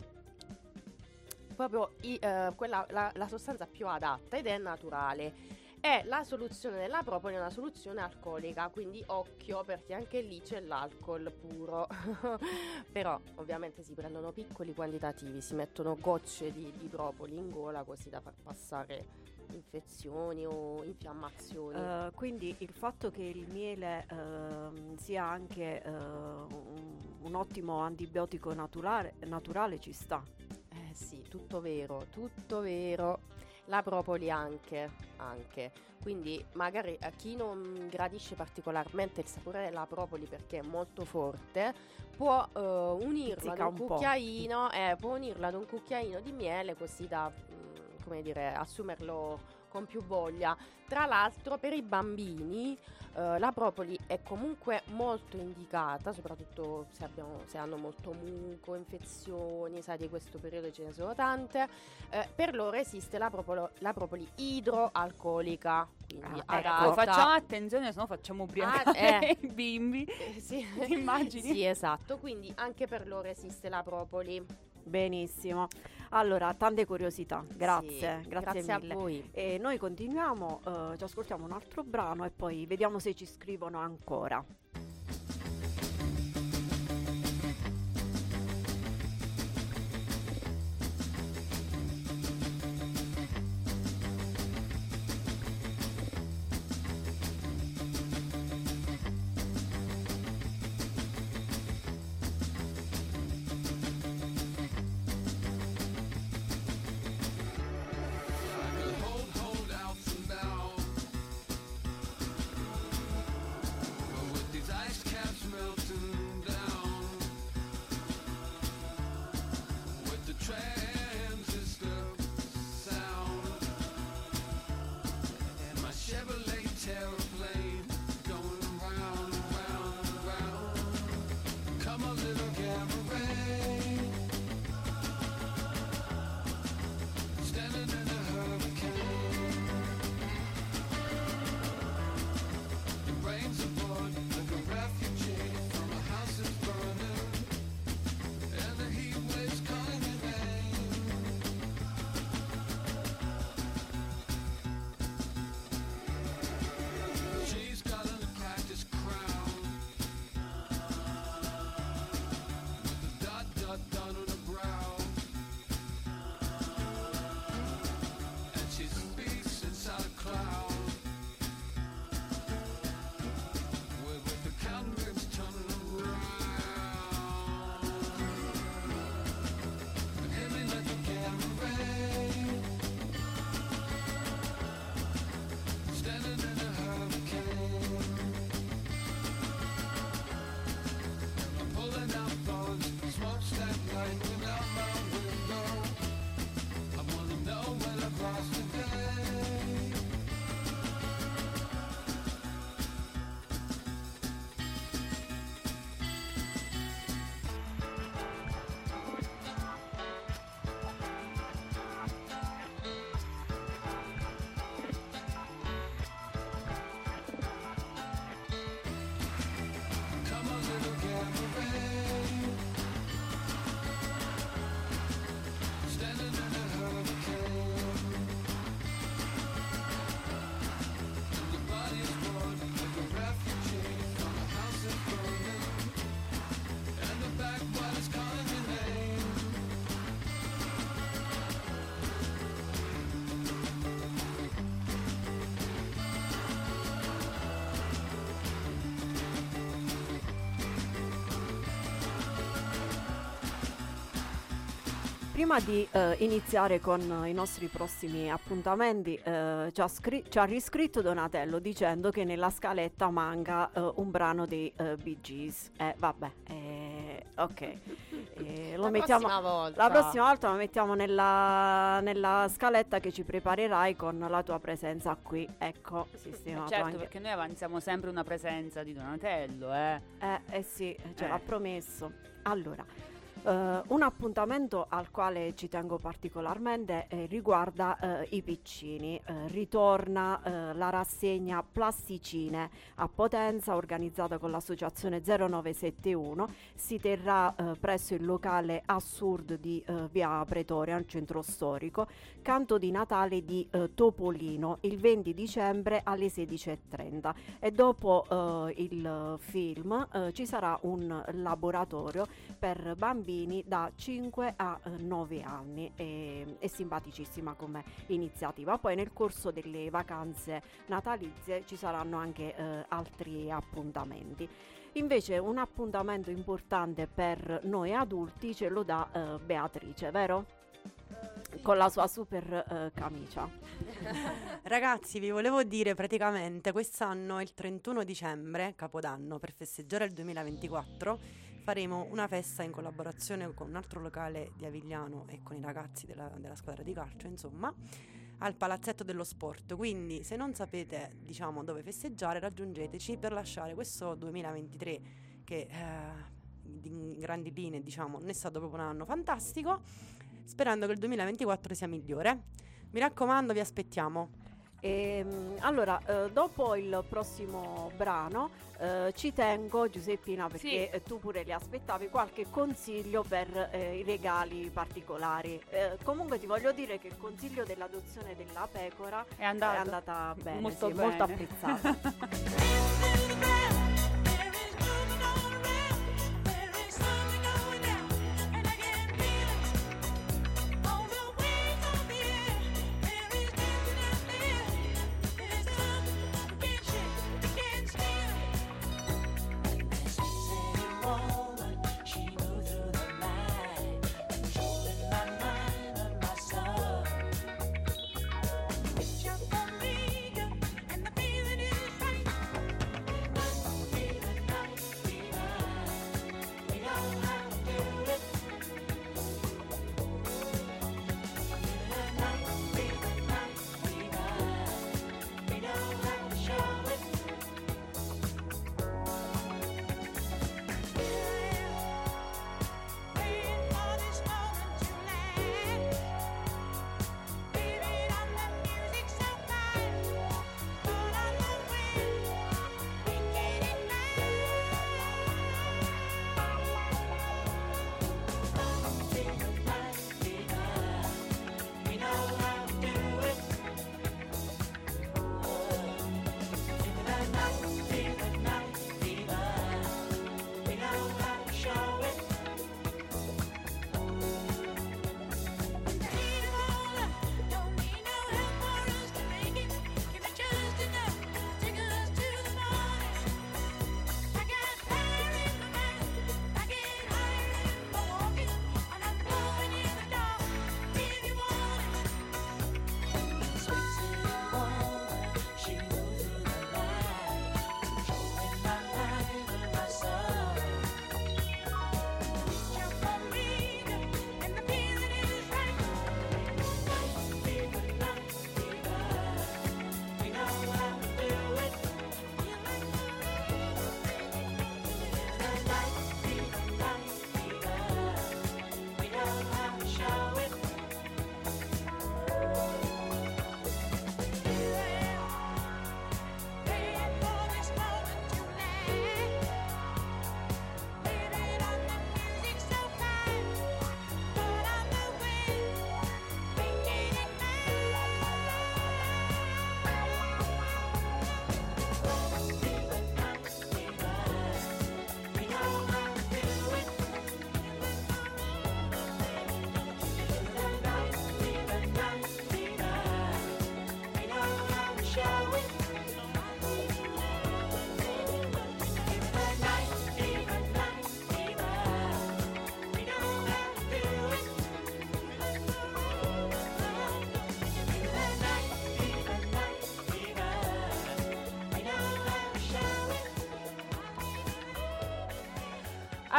proprio i- eh, quella, la, la sostanza più adatta ed è naturale. E la soluzione della propoli è una soluzione alcolica, quindi occhio perché anche lì c'è l'alcol puro. Però ovviamente si prendono piccoli quantitativi, si mettono gocce di, di propoli in gola così da far passare infezioni o infiammazioni. Eh, quindi il fatto che il miele ehm, sia anche eh, un, un ottimo antibiotico naturale, naturale ci sta. Eh sì, tutto vero, tutto vero. La propoli anche, anche. Quindi magari a chi non gradisce particolarmente il sapore della propoli perché è molto forte, può eh, unirlo ad un, un cucchiaino, eh, può unirlo ad un cucchiaino di miele così da, mm, come dire, assumerlo con più voglia. Tra l'altro per i bambini eh, la propoli è comunque molto indicata, soprattutto se, abbiamo- se hanno molto muco, infezioni, sai di questo periodo ce ne sono tante. Eh, per loro esiste la, propolo- la propoli idroalcolica, quindi Ah, ecco. facciamo attenzione, se no facciamo ubriacare Ah, eh. i bimbi. Eh, sì. Immagini? Sì, esatto, quindi anche per loro esiste la propoli. Benissimo. Allora, tante curiosità. Grazie, Sì, grazie, grazie a mille. voi. E noi continuiamo, eh, ci ascoltiamo un altro brano e poi vediamo se ci scrivono ancora. Prima di eh, iniziare con eh, i nostri prossimi appuntamenti, eh, ci, ha scri- ci ha riscritto Donatello dicendo che nella scaletta manca eh, un brano dei eh, Bee Gees. Eh, vabbè, eh, ok. La mettiamo, prossima volta. La prossima volta lo mettiamo nella, nella scaletta che ci preparerai con la tua presenza qui. Ecco, sistemato certo, anche. perché noi avanziamo sempre una presenza di Donatello, eh. Eh, sì, ce l'ha promesso. Allora, eh, un appuntamento al quale ci tengo particolarmente eh, riguarda eh, i piccini. Eh, ritorna eh, la rassegna Plasticine a Potenza organizzata con l'associazione 0971. Si terrà eh, presso il locale Assurd di via Pretoria, al centro storico. Canto di Natale di Topolino il 20 dicembre alle 16.30 e dopo il film ci sarà un laboratorio per bambini da 5 a eh, 9 anni e, è simpaticissima come iniziativa. Poi nel corso delle vacanze natalizie ci saranno anche eh, altri appuntamenti. Invece un appuntamento importante per noi adulti ce lo dà eh, Beatrice vero? con la sua super eh, camicia. Ragazzi, vi volevo dire praticamente quest'anno, il 31 dicembre, Capodanno, per festeggiare il 2024, faremo una festa in collaborazione con un altro locale di Avigliano e con i ragazzi della, della squadra di calcio, insomma, al Palazzetto dello Sport. Quindi, se non sapete, diciamo, dove festeggiare, raggiungeteci per lasciare questo 2023 che eh, in grandi linee, diciamo, non è stato proprio un anno fantastico, sperando che il 2024 sia migliore. Mi raccomando, vi aspettiamo. Ehm, allora, eh, dopo il prossimo brano eh, ci tengo, Giuseppina, perché eh, tu pure li aspettavi, qualche consiglio per eh, i regali particolari. Eh, comunque ti voglio dire che il consiglio dell'adozione della pecora È è andata bene, Molto sì, molto bene. apprezzata.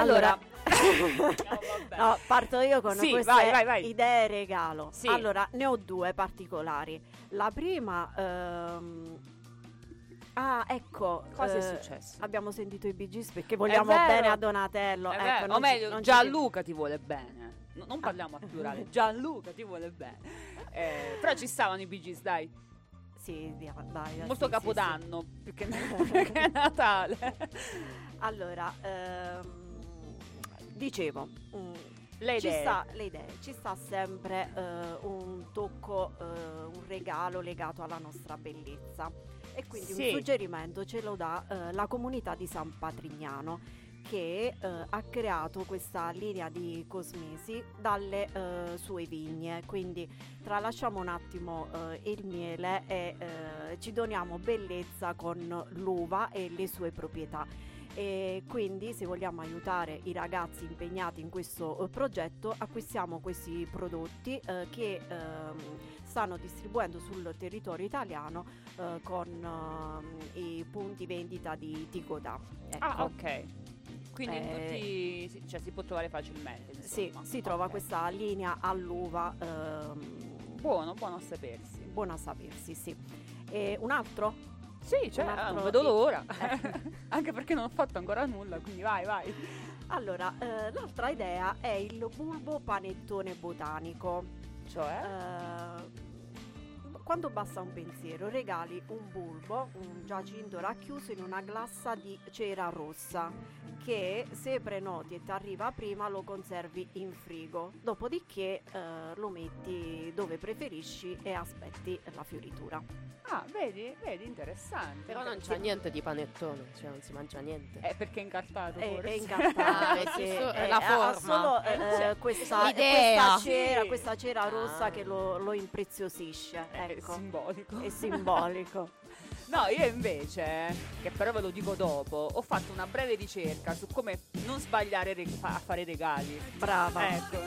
Allora, no, parto io con Sì, queste vai, vai, vai. idee regalo. Sì. Allora, ne ho due particolari. La prima... ehm, Ah, ecco. Cosa è eh, successo? Abbiamo sentito i Bee Gees perché vogliamo bene a Donatello. È ecco, non o meglio, non Gianluca ti vuole bene. No, non parliamo al plurale, Gianluca ti vuole bene. Eh, però ci stavano i Bee Gees, dai. Sì, dia- dai. Molto sì, sì, capodanno, più che, che Natale. sì. Allora, ehm, dicevo, mm, Le ci idee. sta, le idee, ci sta sempre eh, un tocco, eh, un regalo legato alla nostra bellezza. E quindi Sì. un suggerimento ce lo dà eh, la comunità di San Patrignano che eh, ha creato questa linea di cosmesi dalle eh, sue vigne. Quindi tralasciamo un attimo eh, il miele e ci doniamo bellezza con l'uva e le sue proprietà. E quindi se vogliamo aiutare i ragazzi impegnati in questo eh, progetto acquistiamo questi prodotti eh, che ehm, stanno distribuendo sul territorio italiano eh, con ehm, i punti vendita di Ticoda. Ecco. Ah, ok. Quindi in Eh, tutti, sì, cioè, si può trovare facilmente. Sì, insomma. si trova questa linea all'uva. ehm, Buono, buono a sapersi. buona a sapersi, sì. E un altro? Sì, cioè, altro- non vedo l'ora. Eh. Anche perché non ho fatto ancora nulla, quindi vai, vai. Allora, eh, l'altra idea è il bulbo panettone botanico. Cioè? Eh, quando basta un pensiero, regali un bulbo, un giacinto racchiuso in una glassa di cera rossa che se prenoti e ti arriva prima lo conservi in frigo. Dopodiché eh, lo metti dove preferisci e aspetti la fioritura. Ah, vedi, vedi, interessante. Però non c'è niente di panettone, cioè non si mangia niente. È perché è incartato, È, forse. è incartato, Ah, sì, è è- la ha forma. solo eh, Cioè, questa, questa cera, questa cera rossa Ah. che lo, lo impreziosisce. Ecco. Simbolico. È simbolico. No, io invece, che però ve lo dico dopo, ho fatto una breve ricerca su come non sbagliare reg- a fare regali. Brava. Ecco.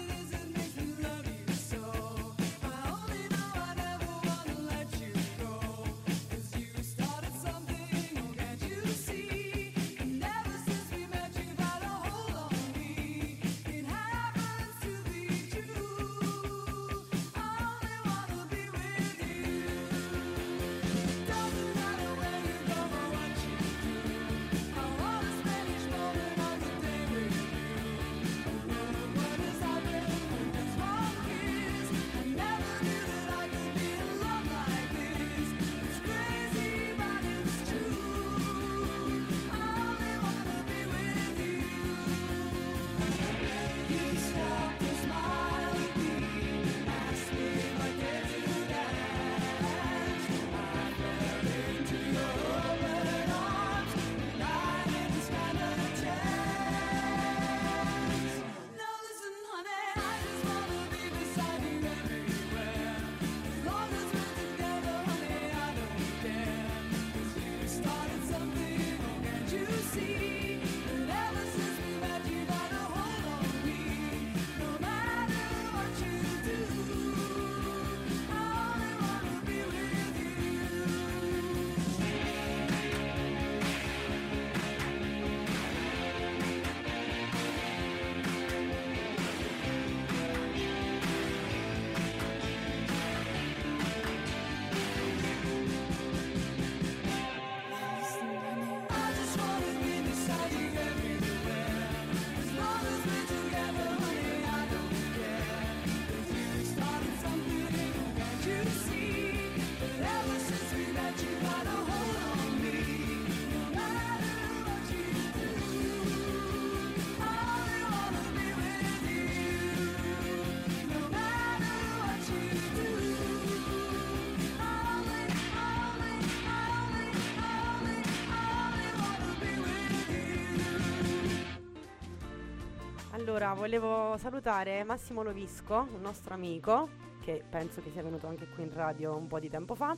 Volevo salutare Massimo Lovisco, un nostro amico, che penso che sia venuto anche qui in radio un po' di tempo fa.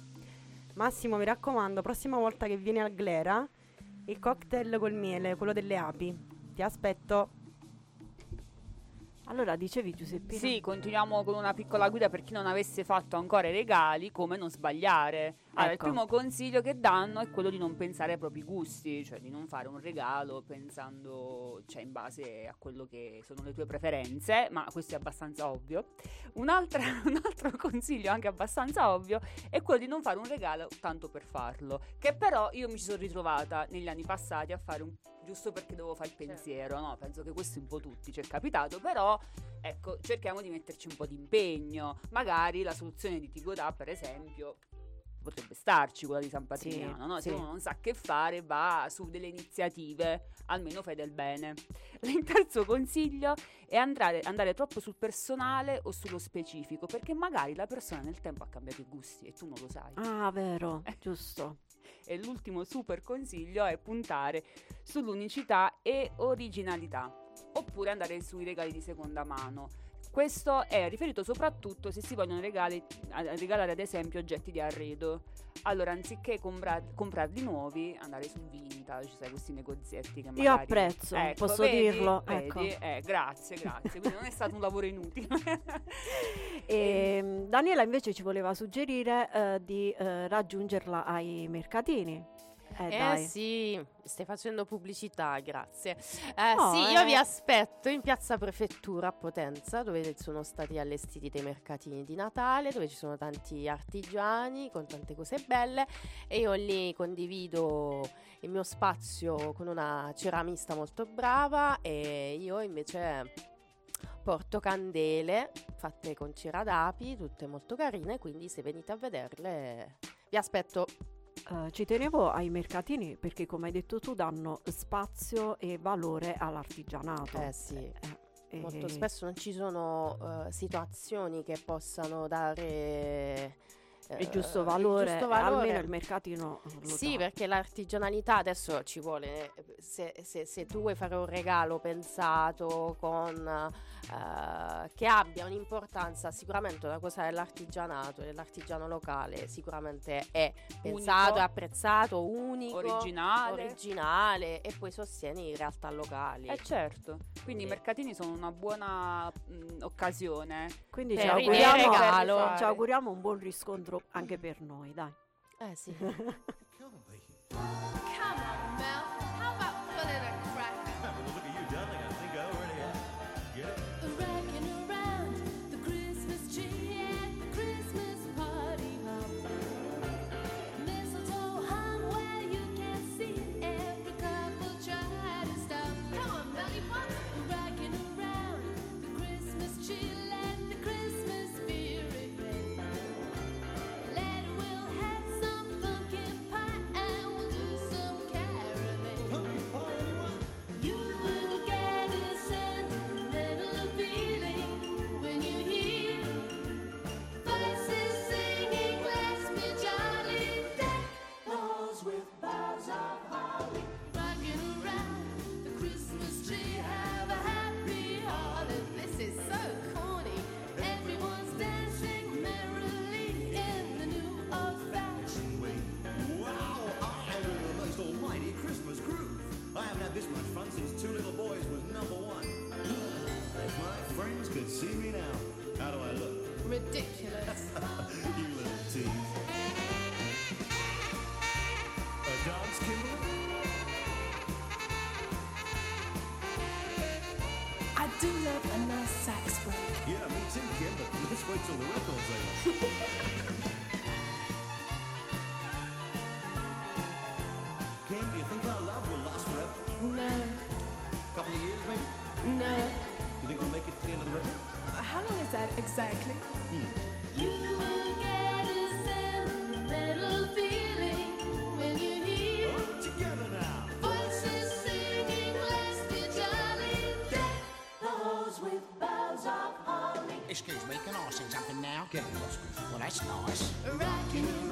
Massimo, mi raccomando, prossima volta che vieni al Glera, il cocktail col miele, quello delle api. Ti aspetto. Allora dicevi Giuseppina? Sì, continuiamo con una piccola guida per chi non avesse fatto ancora i regali, come non sbagliare. Allora, Ecco. il primo consiglio che danno è quello di non pensare ai propri gusti, cioè di non fare un regalo pensando, cioè in base a quello che sono le tue preferenze, ma questo è abbastanza ovvio. Un altro consiglio anche abbastanza ovvio è quello di non fare un regalo tanto per farlo, che però io mi ci sono ritrovata negli anni passati a fare un giusto perché dovevo fare il pensiero, no? Penso che questo un po' tutti ci è capitato, però ecco, cerchiamo di metterci un po' di impegno. Magari la soluzione di Tigodà, per esempio, potrebbe starci quella di San Patrignano, no? Se sì. uno non sa che fare, va su delle iniziative, almeno fai del bene. Il terzo consiglio è andare, andare troppo sul personale o sullo specifico, perché magari la persona nel tempo ha cambiato i gusti e tu non lo sai. Ah, vero, giusto. E l'ultimo super consiglio è puntare sull'unicità e originalità, oppure andare sui regali di seconda mano. Questo è riferito soprattutto se si vogliono regali- regalare ad esempio oggetti di arredo. Allora, anziché compra- comprarli nuovi, andare sul vintage, sai, questi negozietti che magari... Io apprezzo, Ecco, posso vedi? dirlo, Vedi? ecco. Eh, grazie, grazie. Quindi non è stato un lavoro inutile. E, mm, Daniela invece ci voleva suggerire eh, di eh, raggiungerla ai mercatini. Eh, Eh sì, stai facendo pubblicità, grazie. Eh, No, sì, io eh. vi aspetto in piazza Prefettura a Potenza, dove sono stati allestiti dei mercatini di Natale, dove ci sono tanti artigiani con tante cose belle e io lì condivido il mio spazio con una ceramista molto brava e io invece porto candele fatte con cera d'api, tutte molto carine, quindi se venite a vederle vi aspetto. Eh, ci tenevo ai mercatini perché, come hai detto tu, danno spazio e valore all'artigianato. Eh sì. Eh, Molto e- spesso non ci sono eh, situazioni che possano dare eh, il giusto il valore, giusto eh, valore. almeno il mercatino lo Sì, dà. perché l'artigianalità adesso ci vuole, eh, se, se- se tu vuoi fare un regalo pensato con, eh, che abbia un'importanza, sicuramente una cosa dell'artigianato, dell'artigiano locale, sicuramente è pensato, Unico. è apprezzato, unico, Originale. originale e poi sostieni realtà locali. Eh certo, quindi i Sì. mercatini sono una buona mh, occasione. Quindi ci auguriamo, ci auguriamo un buon riscontro anche per noi, dai. Eh sì. see me now, How long is that exactly? Hmm. You will get a sentimental feeling when you hear Oh, together now. voices singing, "Let's jolly." Deck the halls with boughs of holly, Excuse me, can I say something now? Get lost. Well, that's nice. rocking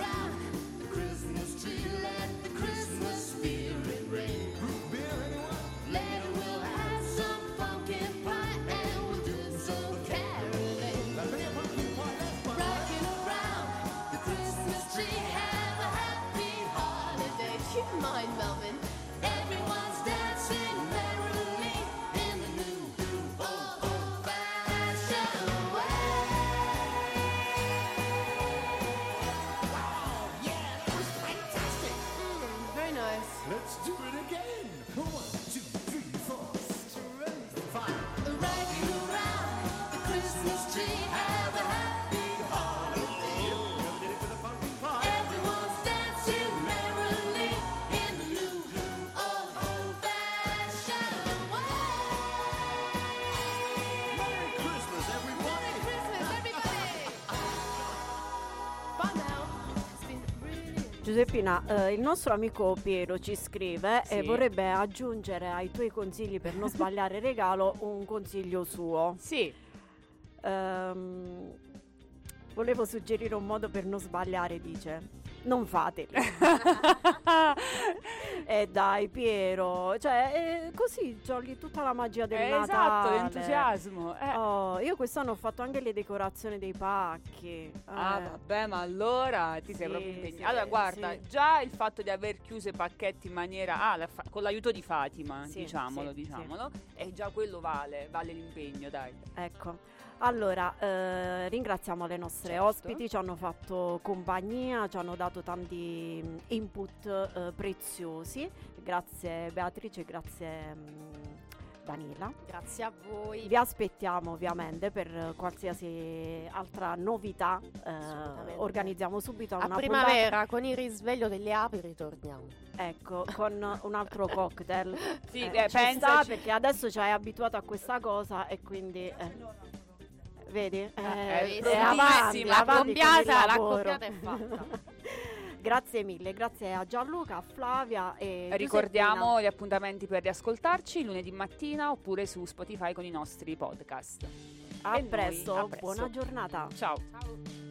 Giuseppina, eh, il nostro amico Piero ci scrive e Sì. vorrebbe aggiungere ai tuoi consigli per non sbagliare regalo un consiglio suo. Sì. Ehm, volevo suggerire un modo per non sbagliare, dice. Non fateli. e dai Piero, cioè eh, così giochi tutta la magia del Eh, Natale. esatto, l'entusiasmo. eh. Oh, io quest'anno ho fatto anche le decorazioni dei pacchi. Ah, eh. vabbè, ma allora ti sei Sì, proprio impegnato. sì, allora, guarda, sì. già il fatto di aver chiuso i pacchetti in maniera. Ah, la fa- con l'aiuto di Fatima, diciamolo, diciamolo. E già quello vale, vale l'impegno, dai. Ecco. Allora, eh, ringraziamo le nostre Certo. ospiti, ci hanno fatto compagnia, ci hanno dato tanti mm, input eh, preziosi. Grazie Beatrice, grazie mm, Daniela. Grazie a voi. Vi aspettiamo ovviamente per qualsiasi altra novità. eh, organizziamo subito A una primavera con il risveglio delle api ritorniamo. puntata- ecco, con un altro cocktail. Sì, Eh, eh, pensaci. perché adesso ci hai abituato a questa cosa e quindi... eh, Vedi? Eh, eh, è avanti, la avanti con il compiata- la compiata è fatta. grazie mille, grazie a Gianluca, a Flavia e Ricordiamo Giuseppina. gli appuntamenti per riascoltarci lunedì mattina oppure su Spotify con i nostri podcast. A noi, presto, a presto. buona giornata. Ciao. Ciao.